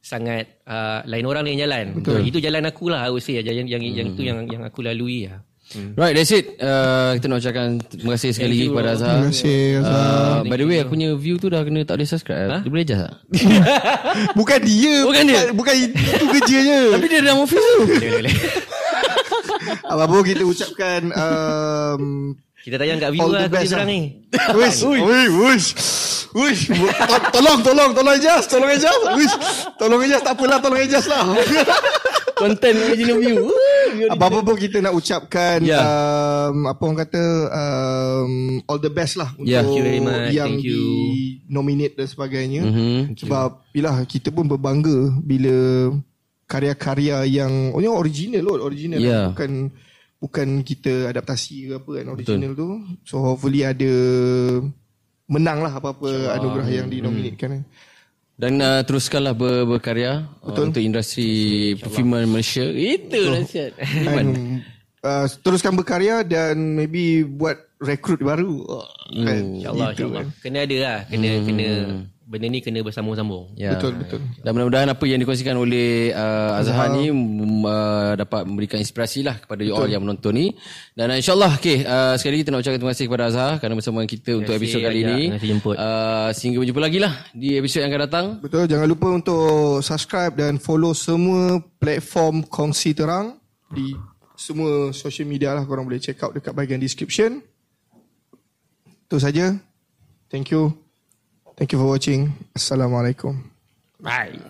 sangat uh, lain orang lain jalan. Betul. Itu jalan aku lah I would say jalan yang yang, yang Hmm. tu yang yang aku lalui lah. Right, that's it. Uh, kita nak ucapkan terima kasih sekali lagi kepada Azhar. Terima kasih, Azhar. Uh, by the way, aku punya view tu dah kena tak boleh subscribe. Dia boleh adjust tak? Bukan dia. Bukan dia? Bukan itu kerjanya. Tapi dia dalam office tu. Boleh, boleh. Apa-apa kita ucapkan um, Kita tayang kat view lah best Tadi sekarang lah. ni Wish, wish, wish, wish. To- Tolong, tolong, tolong Ejaz, tolong Ejaz. Wish, tolong Ejaz. Tak apalah, tolong Ejaz lah. Content original view. Apa-apa pun kita nak ucapkan Ya. um, apa orang kata um, all the best lah untuk Ya. Thank you very much. yang Thank you. di nominate dan sebagainya. Mhm. Sebab yalah kita pun berbangga bila karya-karya yang oh, original loh, original Ya. bukan bukan kita adaptasi ke apa kan original tu. So hopefully ada menang lah apa-apa anugerah yang dinominatkan. Dan uh, teruskanlah ber, berkarya uh, untuk industri perfilman Malaysia. Itu nasihat. And, uh, teruskan berkarya dan maybe buat rekrut baru. Hmm. Kan? InsyaAllah Itu insyaAllah. kan. Kena ada lah Kena kena Benda ni kena bersambung-sambung Ya. Betul, betul. Dan mudah-mudahan apa yang dikongsikan oleh uh, Azhar ni um, uh, dapat memberikan inspirasi lah kepada you all yang menonton ni. Dan uh, insyaAllah, okay, uh, sekali lagi kita nak ucapkan terima kasih kepada Azhar kerana bersama kita untuk episod kali Ajak. ini. Terima kasih jemput. Uh, sehingga berjumpa lagi lah di episod yang akan datang. Betul, jangan lupa untuk subscribe dan follow semua platform kongsi terang di semua social media lah korang boleh check out dekat bahagian description. Itu saja. Thank you. Thank you for watching. Assalamu alaikum. Bye.